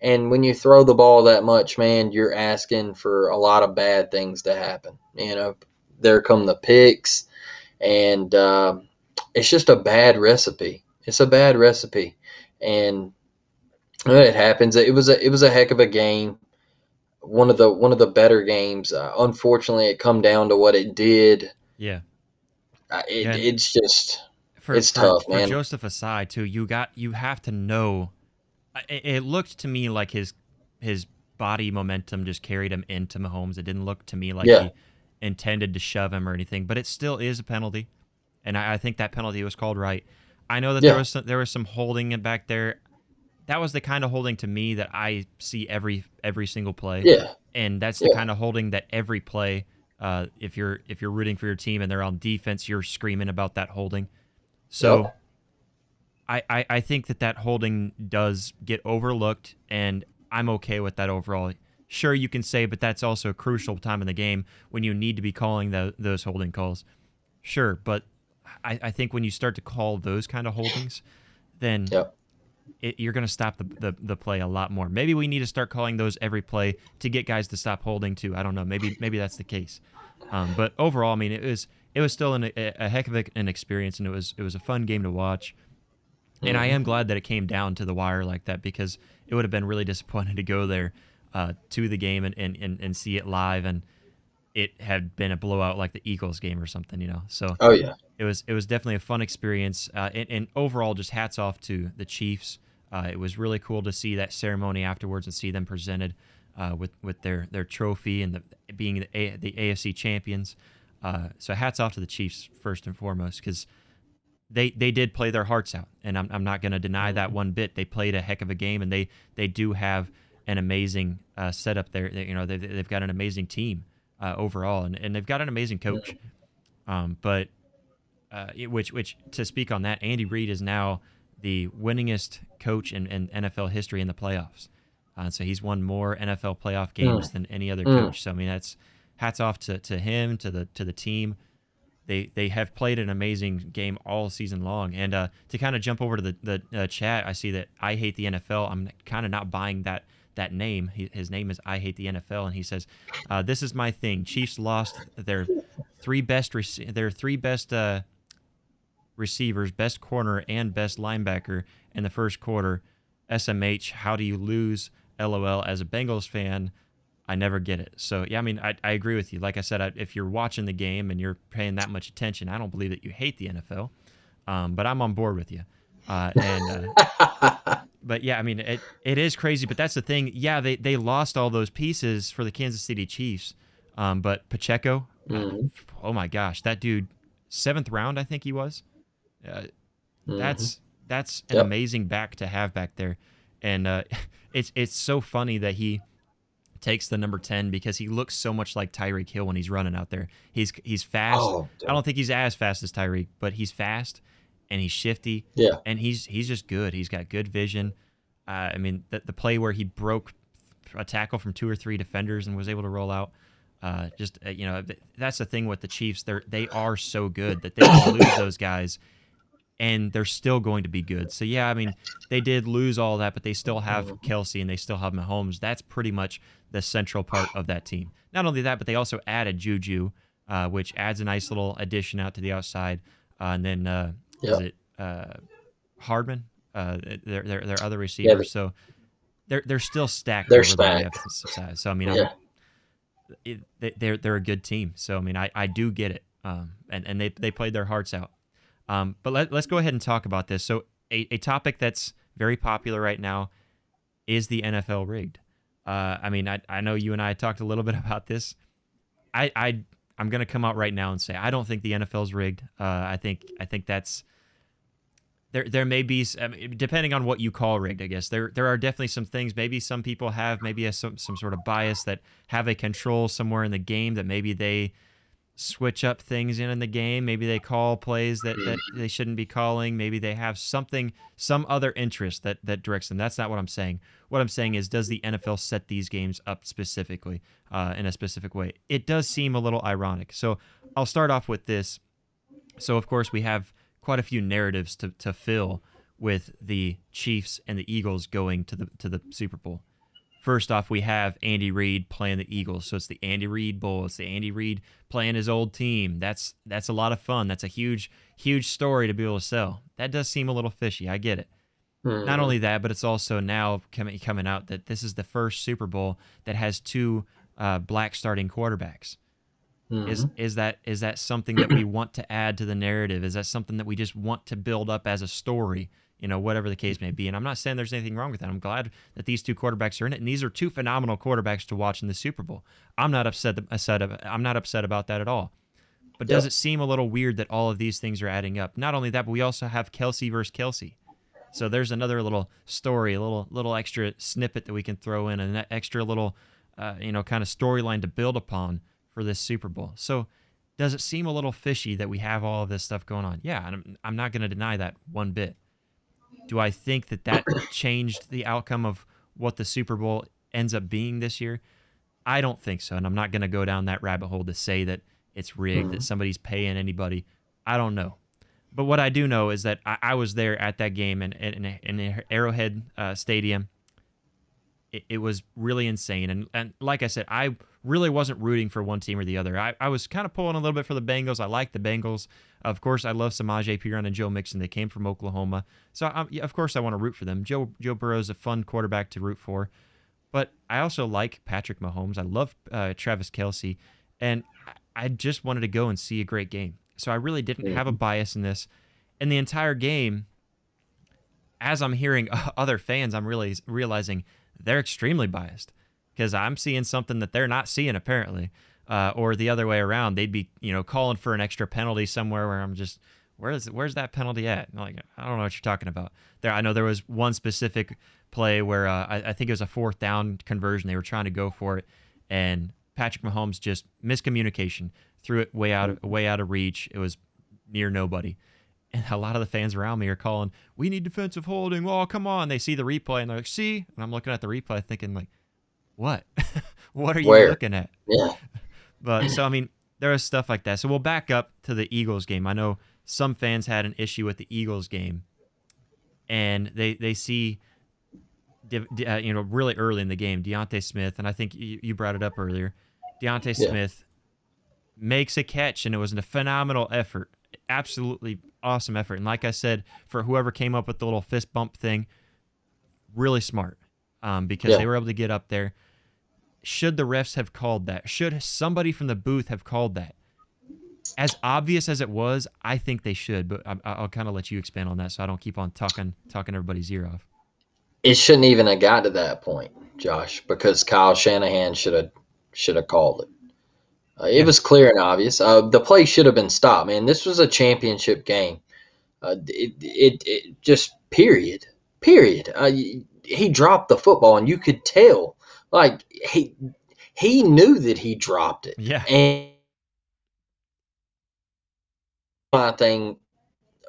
And when you throw the ball that much, man, you're asking for a lot of bad things to happen. You know, there come the picks, and uh, it's just a bad recipe. It's a bad recipe, and it happens. It was a it was a heck of a game. One of the one of the better games. Uh, unfortunately, it come down to what it did. Yeah it, it's just for, It's for, tough, for man. Joseph Ossai too. You got you have to know. It, it looked to me like his his body momentum just carried him into Mahomes. It didn't look to me like Yeah. he intended to shove him or anything, but it still is a penalty, and I, I think that penalty was called right. I know that Yeah. there was some, there was some holding back there. That was the kind of holding to me that I see every every single play Yeah, and that's the Yeah. kind of holding that every play uh, if you're if you're rooting for your team and they're on defense you're screaming about that holding so Yep. I, I i think that that holding does get overlooked and i'm okay with that overall sure you can say but that's also a crucial time in the game when you need to be calling the, those holding calls sure but I, I think when you start to call those kind of holdings then Yep. It, you're going to stop the, the the play a lot more. Maybe we need to start calling those every play to get guys to stop holding too. I don't know. Maybe maybe that's the case. Um, but overall, I mean, it was it was still an, a, a heck of an experience, and it was it was a fun game to watch. And I am glad that it came down to the wire like that because it would have been really disappointing to go there uh, to the game and, and, and, and see it live and it had been a blowout like the Eagles game or something, you know. So oh yeah, it was it was definitely a fun experience, uh, and, and overall, just hats off to the Chiefs. Uh, it was really cool to see that ceremony afterwards and see them presented uh, with with their their trophy and the, being the, A, the AFC champions. Uh, so hats off to the Chiefs first and foremost because they they did play their hearts out, and I'm, I'm not going to deny that one bit. They played a heck of a game, and they they do have an amazing uh, setup there. They, you know they've, they've got an amazing team uh, overall, and, and they've got an amazing coach. Um, but uh, it- which which to speak on that, Andy Reid is now the winningest coach in, in NFL history in the playoffs. Uh, so he's won more NFL playoff games than any other Mm. coach. So I mean that's hats off to, to him to the to the team. They they have played an amazing game all season long. And uh, to kind of jump over to the the uh, chat, I see that I hate the NFL. I'm kind of not buying that that name. His name is I hate the NFL, and he says, uh, "This is my thing. Chiefs lost their three best rec- their three best uh, receivers, best corner and best linebacker in the first quarter. SMH, how do you lose? LOL. As a Bengals fan, I never get it. So yeah, I mean, I, I agree with you. Like I said, I, if you're watching the game and you're paying that much attention, I don't believe that you hate the NFL. Um, but I'm on board with you. Uh, and uh, but yeah, I mean, it, it is crazy. But that's the thing. Yeah, they they lost all those pieces for the Kansas City Chiefs. Um, but Pacheco, Mhm. oh my gosh, that dude, seventh round, I think he was. Uh, Mhm. that's that's an Yep. amazing back to have back there, and uh, it's it's so funny that he takes the number ten because he looks so much like Tyreek Hill when he's running out there. He's he's fast. Oh, I don't think he's as fast as Tyreek, but he's fast and he's shifty. Yeah. and he's he's just good. He's got good vision. Uh, I mean, the the play where he broke a tackle from two or three defenders and was able to roll out. Uh, just uh, you know, that's the thing with the Chiefs. They're they are so good that they can lose those guys, and they're still going to be good. So yeah, I mean, they did lose all that, but they still have Kelce and they still have Mahomes. That's pretty much the central part of that team. Not only that, but they also added Juju, uh, which adds a nice little addition out to the outside. Uh, and then uh, is it uh, Hardman? Uh, their their their other Yeah, receivers. the- so they're they're still stacked. They're the stacked. So I mean, Yeah. it, they- they're they're a good team. So I mean, I, I do get it. Um, and and they they played their hearts out. Um, but let, let's go ahead and talk about this. So a, a topic that's very popular right now is the NFL rigged. Uh, I mean, I, I know you and I talked a little bit about this. I I I'm gonna come out right now and say I don't think the NFL's rigged. Uh, I think I think that's there there may be I mean, depending on what you call rigged. I guess there there are definitely some things. Maybe some people have maybe a, some some sort of bias that have a control somewhere in the game that maybe they switch up things in in the game. Maybe they call plays that, that they shouldn't be calling. Maybe they have something, some other interest that that directs them. That's not what I'm saying. What I'm saying is, does the NFL set these games up specifically uh, in a specific way? It does seem a little ironic. So I'll start off with this. So of course we have quite a few narratives to, to fill with the Chiefs and the Eagles going to the to the Super Bowl. First off, we have Andy Reid playing the Eagles, so it's the Andy Reid Bowl. It's the Andy Reid playing his old team. That's that's a lot of fun. That's a huge huge story to be able to sell. That does seem a little fishy. I get it. Mhm. Not only that, but it's also now coming coming out that this is the first Super Bowl that has two uh, black starting quarterbacks. Mm-hmm. Is is that is that something that we want to add to the narrative? Is that something that we just want to build up as a story? You know, whatever the case may be. And I'm not saying there's anything wrong with that. I'm glad that these two quarterbacks are in it, and these are two phenomenal quarterbacks to watch in the Super Bowl. I'm not upset. upset I'm not upset about that at all. But does it seem a little weird that all of these things are adding up? Not only that, but we also have Kelce versus Kelce. So there's another little story, a little little extra snippet that we can throw in, an extra little, uh, you know, kind of storyline to build upon for this Super Bowl. So does it seem a little fishy that we have all of this stuff going on? Yeah, I'm, I'm not going to deny that one bit. Do I think that that changed the outcome of what the Super Bowl ends up being this year? I don't think so, and I'm not going to go down that rabbit hole to say that it's rigged, mm-hmm. that somebody's paying anybody. I don't know. But what I do know is that I, I was there at that game in, in, in Arrowhead uh, Stadium. It, it, was really insane. And, and like I said, I really wasn't rooting for one team or the other. I, I was kind of pulling a little bit for the Bengals. I like the Bengals. Of course, I love Samaje Perine and Joe Mixon. They came from Oklahoma. So, I'm, of course, I want to root for them. Joe, Joe Burrow is a fun quarterback to root for. But I also like Patrick Mahomes. I love uh, Travis Kelce, And I just wanted to go and see a great game. So I really didn't have a bias in this. And the entire game, as I'm hearing other fans, I'm really realizing they're extremely biased because I'm seeing something that they're not seeing apparently, uh, or the other way around. They'd be you know calling for an extra penalty somewhere where I'm just where's where's that penalty at? like I don't know what you're talking about. There, I know there was one specific play where uh, I, I think it was a fourth down conversion. They were trying to go for it, and Patrick Mahomes just miscommunication threw it way out of, way out of reach. It was near nobody. And a lot of the fans around me are calling, "We need defensive holding." Oh, come on! They see the replay and they're like, "See?" And I'm looking at the replay, thinking, "Like, what? what are you Where? looking at?" Yeah. But so I mean, there is stuff like that. So we'll back up to the Eagles game. I know some fans had an issue with the Eagles game, and they they see uh, you know, really early in the game, DeVonta Smith, and I think you, brought it up earlier. DeVonta yeah. Smith makes a catch, and it was a phenomenal effort, absolutely awesome effort. And like I said, for whoever came up with the little fist bump thing, really smart um, because yeah. they were able to get up there. Should the refs have called that? Should somebody from the booth have called that? As obvious as it was, I think they should, but I, I'll kind of let you expand on that so I don't keep on talking talking everybody's ear off. It shouldn't even have got to that point, Josh, because Kyle Shanahan should have should have called it. Uh, it was clear and obvious. Uh, the play should have been stopped, man. This was a championship game. Uh, it, it, it, just period, period. Uh, he dropped the football, and you could tell, like he he knew that he dropped it. Yeah. And my thing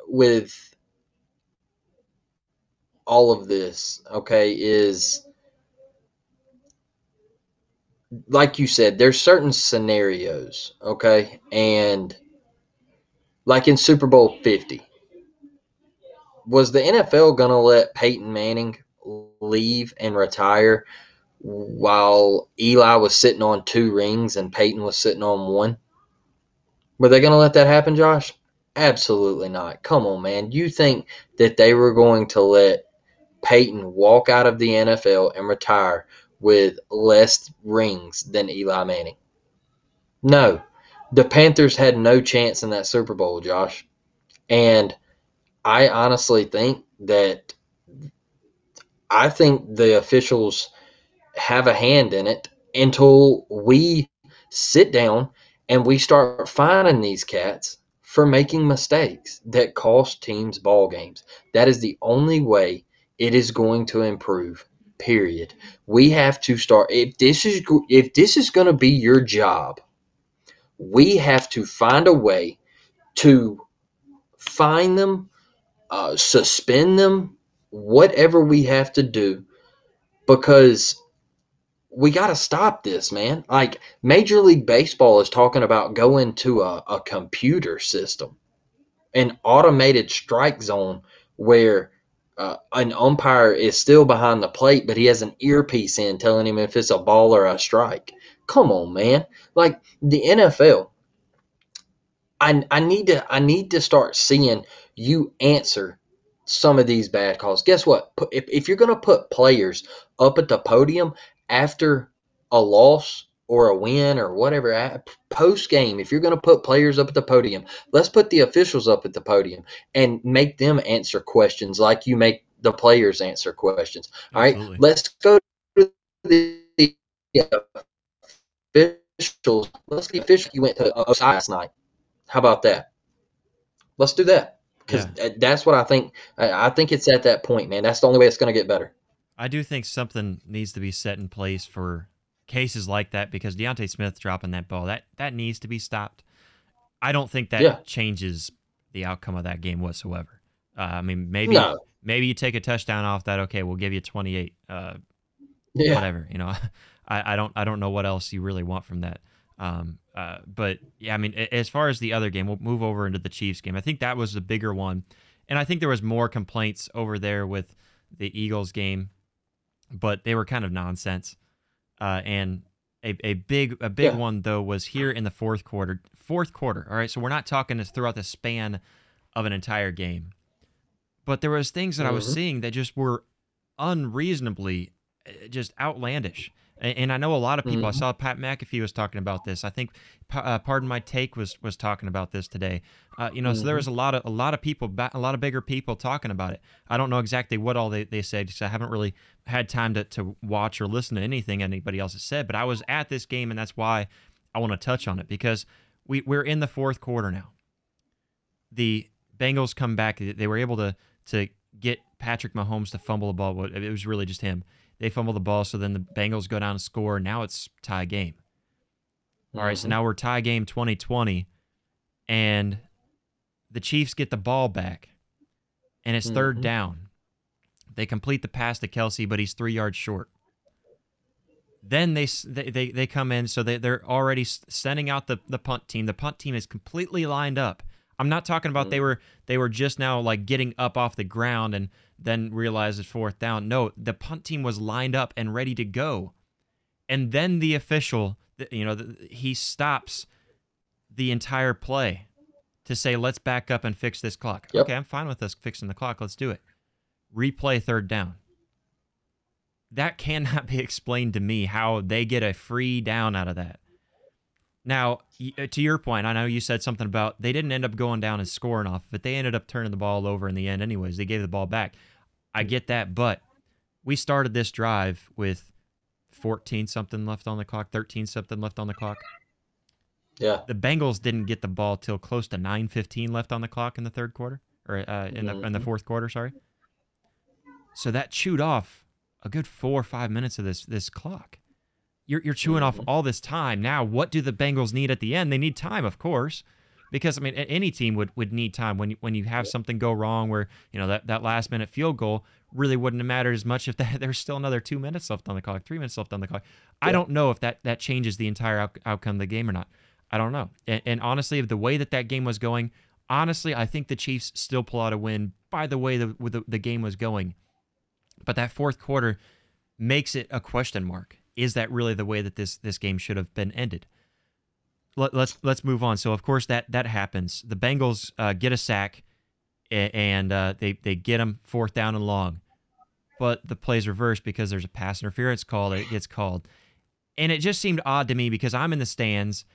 with all of this, okay, is like you said, there's certain scenarios, okay? And like in Super Bowl 50, was the NFL going to let Peyton Manning leave and retire while Eli was sitting on two rings and Peyton was sitting on one? Were they going to let that happen, Josh? Absolutely not. Come on, man. You think that they were going to let Peyton walk out of the NFL and retire with less rings than Eli Manning. No, the Panthers had no chance in that Super Bowl, Josh. And I honestly think that I think the officials have a hand in it until we sit down and we start finding these cats for making mistakes that cost teams ball games. That is the only way it is going to improve period. We have to start if this is if this is going to be your job, we have to find a way to find them, uh, suspend them, whatever we have to do, because we got to stop this, man. Like Major League Baseball is talking about going to a, a computer system, an automated strike zone where uh, an umpire is still behind the plate, but he has an earpiece in telling him if it's a ball or a strike. Come on, man! Like the NFL, I I need to I need to start seeing you answer some of these bad calls. Guess what? If if you're gonna put players up at the podium after a loss or a win or whatever post game if you're going to put players up at the podium let's put the officials up at the podium and make them answer questions like you make the players answer questions. All right? Absolutely. let's go to the, the officials. Let's the official you went to Ossai last night. How about that? Let's do that because that's what i think i think it's at that point man. That's the only way it's going to get better. I do think something needs to be set in place for cases like that because DeVonta Smith dropping that ball that that needs to be stopped. I don't think that Yeah. changes the outcome of that game whatsoever. Uh, I mean, maybe No. maybe you take a touchdown off that. Okay, we'll give you 28. Uh, yeah whatever. You know, I, I don't I don't know what else you really want from that. Um, uh, but yeah, I mean, as far as the other game, we'll move over into the Chiefs game. I think that was the bigger one, and I think there was more complaints over there with the Eagles game, but they were kind of nonsense. Uh, and a, a big a big Yeah. one though was here in the fourth quarter. Fourth quarter. All right, so we're not talking this throughout the span of an entire game, but there was things that I was Mhm. seeing that just were unreasonably uh, just outlandish. And, I know a lot of people. I Mhm. saw Pat McAfee was talking about this. I think, uh, pardon my take, was was talking about this today. Uh, you know, so there Mhm. was a lot of a lot of people, a lot of bigger people talking about it. I don't know exactly what all they, they said because I haven't really had time to, to watch or listen to anything anybody else has said. But I was at this game, and that's why I want to touch on it because we we're in the fourth quarter now. The Bengals come back. They were able to to get Patrick Mahomes to fumble the ball. It was really just him. They fumble the ball, so then the Bengals go down and score. Now it's tie game. All right, so Mhm. now we're tie game 2020, and the Chiefs get the ball back, and it's third Mhm. down. They complete the pass to Kelce, but he's three yards short. Then they they they, come in, so they they're already sending out the the punt team. The punt team is completely lined up. I'm not talking about they mm. were they were just now like getting up off the ground and then realized it's fourth down. No, the punt team was lined up and ready to go, and then the official, you know, he stops the entire play to say, "Let's back up and fix this clock." Yep. Okay, I'm fine with us fixing the clock. Let's do it. Replay third down. That cannot be explained to me how they get a free down out of that. Now, uh, to your point, I know you said something about they didn't end up going down and scoring off, but they ended up turning the ball over in the end, anyways. They gave the ball back. I get that, but we started this drive with 14 something left on the clock, 13 something left on the clock. yeah The Bengals didn't get the ball till close to 9:15 left on the clock in the third quarter, or uh, in the in the Mhm. fourth quarter. Sorry. So that chewed off a good four or five minutes of this this clock. You're you're chewing off Mhm. all this time. Now, what do the Bengals need at the end? They need time, of course, because I mean, any team would, would need time when you, when you have something go wrong, where you know that, that last minute field goal really wouldn't have mattered as much if that, there's still another two minutes left on the clock, three minutes left on the clock. I don't know if that that changes the entire out, outcome of the game or not. I don't know. And, and honestly, the way that that game was going, honestly, I think the Chiefs still pull out a win by the way the the, the game was going. But that fourth quarter makes it a question mark. Is that really the way that this this game should have been ended? Let, let's let's move on. So of course that that happens. The Bengals uh, get a sack, and uh, they they get them fourth down and long, but the play's reversed because there's a pass interference call that gets called, and it just seemed odd to me because I'm in the stands.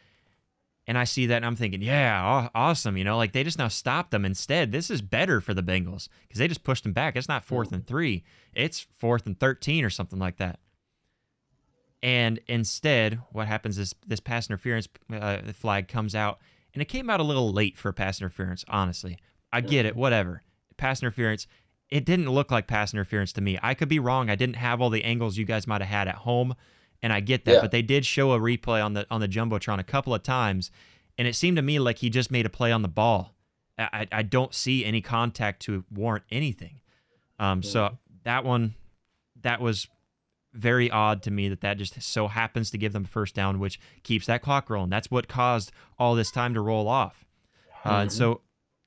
And I see that and I'm thinking, yeah, awesome. You know, like they just now stopped them. Instead, this is better for the Bengals because they just pushed them back. It's not fourth and three, it's fourth and 13 or something like that. And instead, what happens is this pass interference uh, flag comes out, and it came out a little late for pass interference, honestly. I get it, whatever. Pass interference, it didn't look like pass interference to me. I could be wrong. I didn't have all the angles you guys might have had at home, and I get that. Yeah. But they did show a replay on the on the jumbotron a couple of times, and it seemed to me like he just made a play on the ball. I, I don't see any contact to warrant anything. Um, so that one, that was very odd to me that that just so happens to give them a first down, which keeps that clock rolling. That's what caused all this time to roll off. Uh, and Mhm. so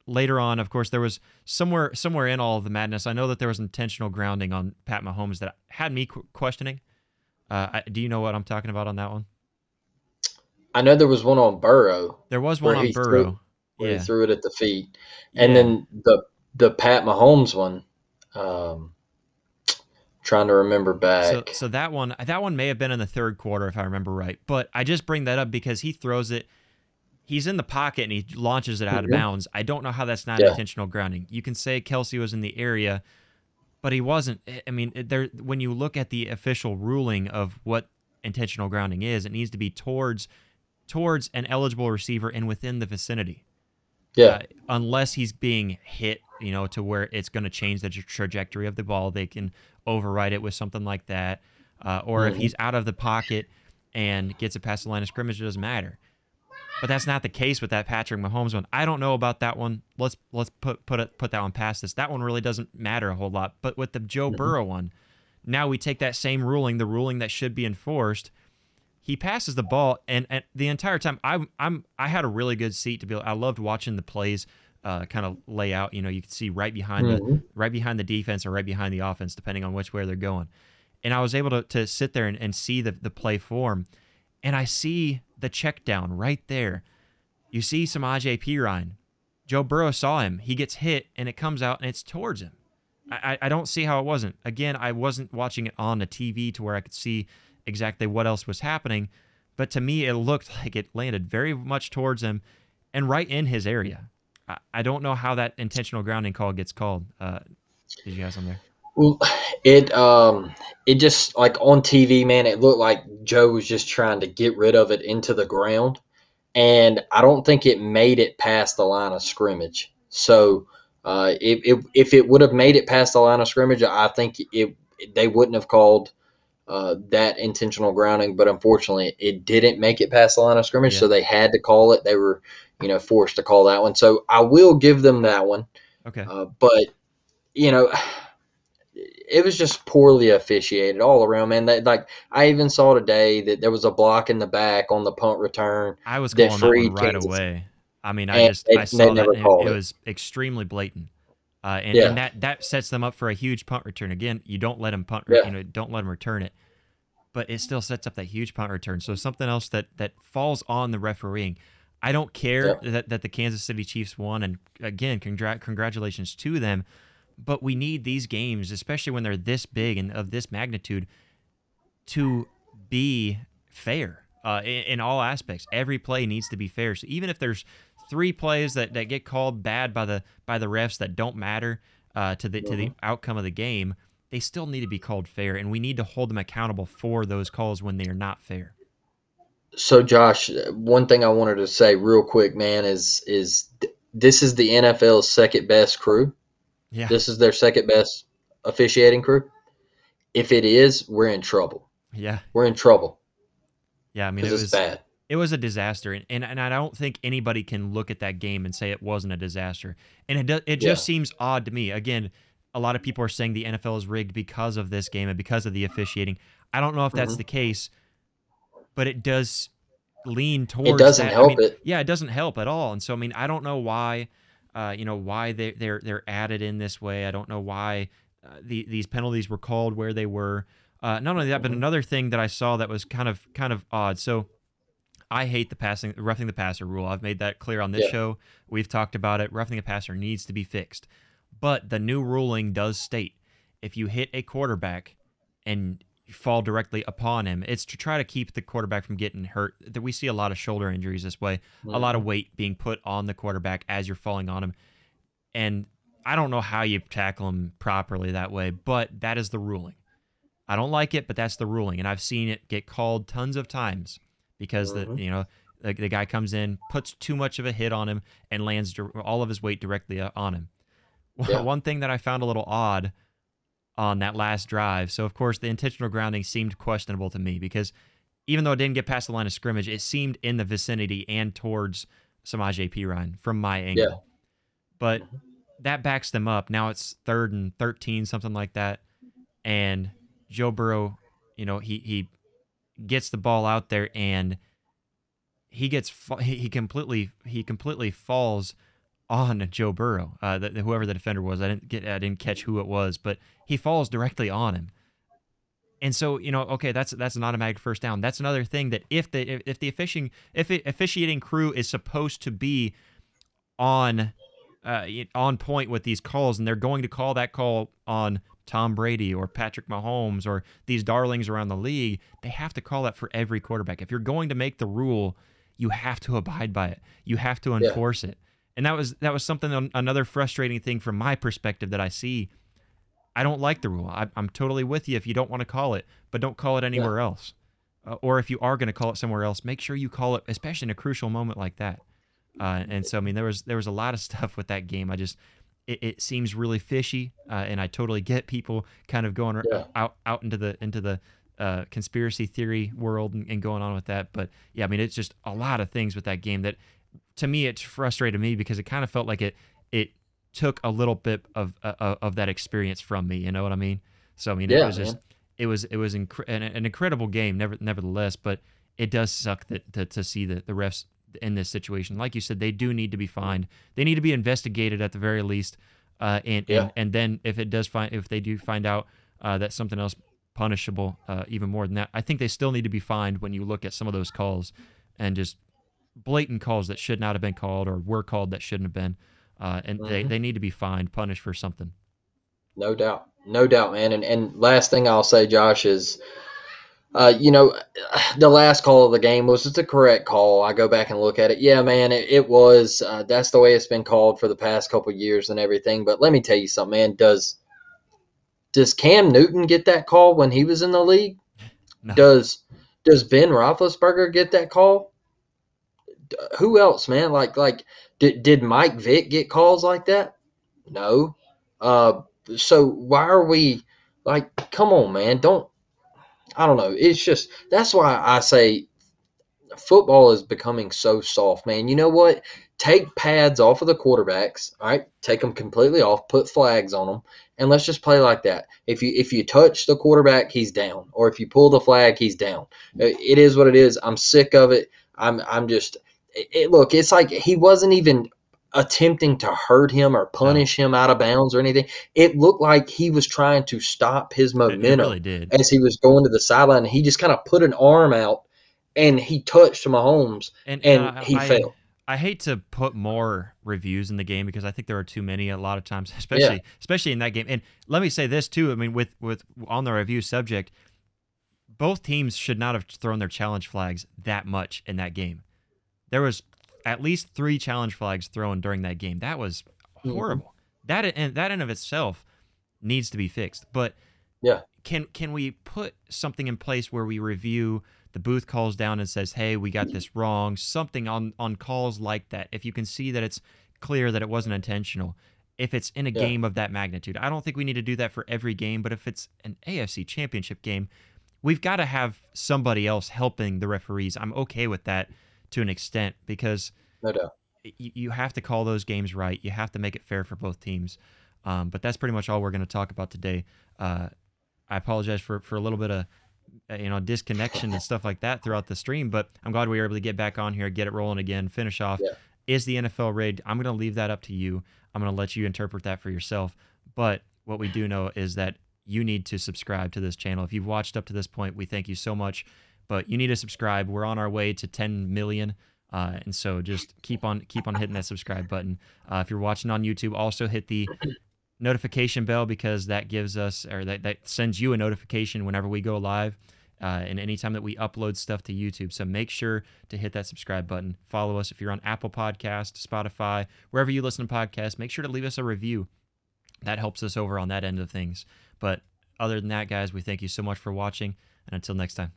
later on, of course, there was somewhere somewhere in all of the madness. I know that there was intentional grounding on Pat Mahomes that had me qu- questioning. Uh, I, do you know what I'm talking about on that one? I know there was one on Burrow There was one on he threw- Burrow. where yeah, he threw it at the feet, and Yeah. then the the Pat Mahomes one. Um, trying to remember back. So, so that one, that one may have been in the third quarter if I remember right. But I just bring that up because he throws it. He's in the pocket and he launches it out of Mhm. bounds. I don't know how that's not Yeah. intentional grounding. You can say Kelce was in the area, but he wasn't. I- I mean, there. When you look at the official ruling of what intentional grounding is, it needs to be towards towards an eligible receiver and within the vicinity yeah, uh, unless he's being hit, you know, to where it's going to change the trajectory of the ball, they can override it with something like that. Uh, or if Mhm. he's out of the pocket and gets it past the line of scrimmage, it doesn't matter. But that's not the case with that Patrick Mahomes one. I don't know about that one. Let's let's put put it, put that one past us. That one really doesn't matter a whole lot. But with the Joe Mhm. Burrow one, now we take that same ruling, the ruling that should be enforced. He passes the ball, and, and the entire time, I'm I'm I had a really good seat to be. I loved watching the plays, uh, kind of lay out. You know, you could see right behind the Mhm. right behind the defense or right behind the offense, depending on which way they're going. And I was able to, to sit there and, and see the, the play form. And I see the check down right there. You see Samaje Perine. Joe Burrow saw him. He gets hit and it comes out and it's towards him. I, I- don't see how it wasn't. Again, I wasn't watching it on the TV to where I could see exactly what else was happening. But to me, it looked like it landed very much towards him and right in his area. I, I don't know how that intentional grounding call gets called. Uh, did you have some there? Well, it um it just like on TV, man, it looked like Joe was just trying to get rid of it into the ground, and I don't think it made it past the line of scrimmage. So, uh, if if, if it would have made it past the line of scrimmage, I think it they wouldn't have called uh, that intentional grounding. But unfortunately, it didn't make it past the line of scrimmage, Yeah. so they had to call it. They were, you know, forced to call that one. So I will give them that one. Okay. Uh, but you know, it was just poorly officiated all around, man. That like I even saw today that there was a block in the back on the punt return. I was that calling that one freed right Kansas. away. I mean, I And just they- I saw that it, it was extremely blatant, uh, and, Yeah. and that that sets them up for a huge punt return. Again, you don't let them punt, Yeah. you know, don't let them return it, but it still sets up that huge punt return. So something else that that falls on the refereeing. I don't care that, that the Kansas City Chiefs won, and again, congrat- congratulations to them. But we need these games, especially when they're this big and of this magnitude, to be fair uh, in, in all aspects. Every play needs to be fair. So even if there's three plays that, that get called bad by the by the refs that don't matter uh, to the to the outcome of the game, they still need to be called fair, and we need to hold them accountable for those calls when they are not fair. So Josh, one thing I wanted to say real quick, man, is is th- this is the NFL's second best crew. Yeah, This is their second best officiating crew. If it is, we're in trouble. yeah, We're in trouble yeah. I mean, it was bad. it was a disaster, and, and and I don't think anybody can look at that game and say it wasn't a disaster. And it does, it just Yeah. seems odd to me. Again, a lot of people are saying the NFL is rigged because of this game and because of the officiating. I don't know if that's Mhm. the case, but it does lean towards. It doesn't that. I help mean, it. Yeah, it doesn't help at all. And so, I mean, I don't know why, uh, you know, why they they're they're added in this way. I don't know why uh, the, these penalties were called where they were. Uh, not only that, but Mhm. another thing that I saw that was kind of kind of odd. So. I hate the passing roughing the passer rule. I've made that clear on this Yeah. show. We've talked about it. Roughing the passer needs to be fixed. But the new ruling does state if you hit a quarterback and fall directly upon him, it's to try to keep the quarterback from getting hurt. That we see a lot of shoulder injuries this way. A lot of weight being put on the quarterback as you're falling on him. And I don't know how you tackle him properly that way, but that is the ruling. I don't like it, but that's the ruling, and I've seen it get called tons of times because Mhm. the you know the, the guy comes in, puts too much of a hit on him, and lands all of his weight directly uh, on him. Yeah. One thing that I found a little odd on that last drive. So of course the intentional grounding seemed questionable to me because even though it didn't get past the line of scrimmage, it seemed in the vicinity and towards Samaje Perine from my angle. Yeah. But mm-hmm. that backs them up. Now it's third and thirteen, something like that, and Joe Burrow, you know, he he gets the ball out there and he gets he completely he completely falls on Joe Burrow, uh, the, whoever the defender was. I didn't get I didn't catch who it was, but he falls directly on him. And so you know, okay, that's that's an automatic first down. That's another thing that if the if, the officiating if the officiating crew is supposed to be on uh, on point with these calls, and they're going to call that call on Tom Brady or Patrick Mahomes or these darlings around the league, they have to call that for every quarterback. If you're going to make the rule, you have to abide by it. You have to enforce yeah. it. And that was that was something another frustrating thing from my perspective that I see. I don't like the rule. I, am totally with you if you don't want to call it, but don't call it anywhere yeah. else. Uh, or if you are going to call it somewhere else, make sure you call it, especially in a crucial moment like that. Uh, and so, I mean, there was there was a lot of stuff with that game. I just it, it seems really fishy, uh, and I totally get people kind of going yeah. out out into the into the uh, conspiracy theory world and, and, going on with that. But yeah, I mean, it's just a lot of things with that game that, to me, it frustrated me because it kind of felt like it it took a little bit of uh, of that experience from me. You know what I mean? So I mean, yeah, it was just man. it was it was inc- an, an, incredible game, never nevertheless. But it does suck that to, to see the the refs in this situation. Like you said, they do need to be fined. They need to be investigated at the very least. Uh, and, yeah. and and then if it does find if they do find out uh, that something else punishable uh, even more than that, I think they still need to be fined when you look at some of those calls and just blatant calls that should not have been called or were called that shouldn't have been. Uh, and mm-hmm. they, they need to be fined, punished for something. No doubt. No doubt, man. And, and last thing I'll say, Josh, is uh, you know, the last call of the game was the correct call. I go back and look at it. Yeah, man, it, it was. Uh, that's the way it's been called for the past couple years and everything. But let me tell you something, man. Does does Cam Newton get that call when he was in the league? No. Does does Ben Roethlisberger get that call? Who else, man? Like like did did Mike Vick get calls like that? No. Uh, so why are we like? Come on, man! Don't I don't know. It's just that's why I say football is becoming so soft, man. You know what? Take pads off of the quarterbacks, all right? Take them completely off, put flags on them, and let's just play like that. If you if you touch the quarterback, he's down, or if you pull the flag, he's down. It is what it is. I'm sick of it. I'm I'm just it, look. It's like he wasn't even attempting to hurt him or punish no. him out of bounds or anything. It looked like he was trying to stop his momentum really as he was going to the sideline. He just kind of put an arm out and he touched Mahomes and, and uh, he I, fell. I hate to put more reviews in the game because I think there are too many a lot of times, especially yeah. especially in that game. And let me say this too. I mean, with with on the review subject, both teams should not have thrown their challenge flags that much in that game. There was at least three challenge flags thrown during that game. That was horrible. Mm-hmm. That and that in of itself needs to be fixed. But yeah, can can we put something in place where we review the booth calls down and says, "Hey, we got this wrong." Something on on calls like that. If you can see that it's clear that it wasn't intentional, if it's in a yeah. game of that magnitude, I don't think we need to do that for every game. But if it's an AFC Championship game, we've got to have somebody else helping the referees. I'm okay with that to an extent because no doubt you, you have to call those games right. You have to make it fair for both teams. Um, but that's pretty much all we're going to talk about today. Uh, I apologize for, for a little bit of uh, you know disconnection and stuff like that throughout the stream, but I'm glad we were able to get back on here, get it rolling again, finish off. Yeah. Is the NFL rigged? I'm going to leave that up to you. I'm going to let you interpret that for yourself. But what we do know is that you need to subscribe to this channel. If you've watched up to this point, we thank you so much but you need to subscribe. We're on our way to 10 million. Uh, and so just keep on keep on hitting that subscribe button. Uh, if you're watching on YouTube, also hit the notification bell because that gives us or that, that sends you a notification whenever we go live uh, and anytime that we upload stuff to YouTube. So make sure to hit that subscribe button. Follow us if you're on Apple Podcast, Spotify, wherever you listen to podcasts. Make sure to leave us a review. That helps us over on that end of things. But other than that, guys, we thank you so much for watching. And until next time.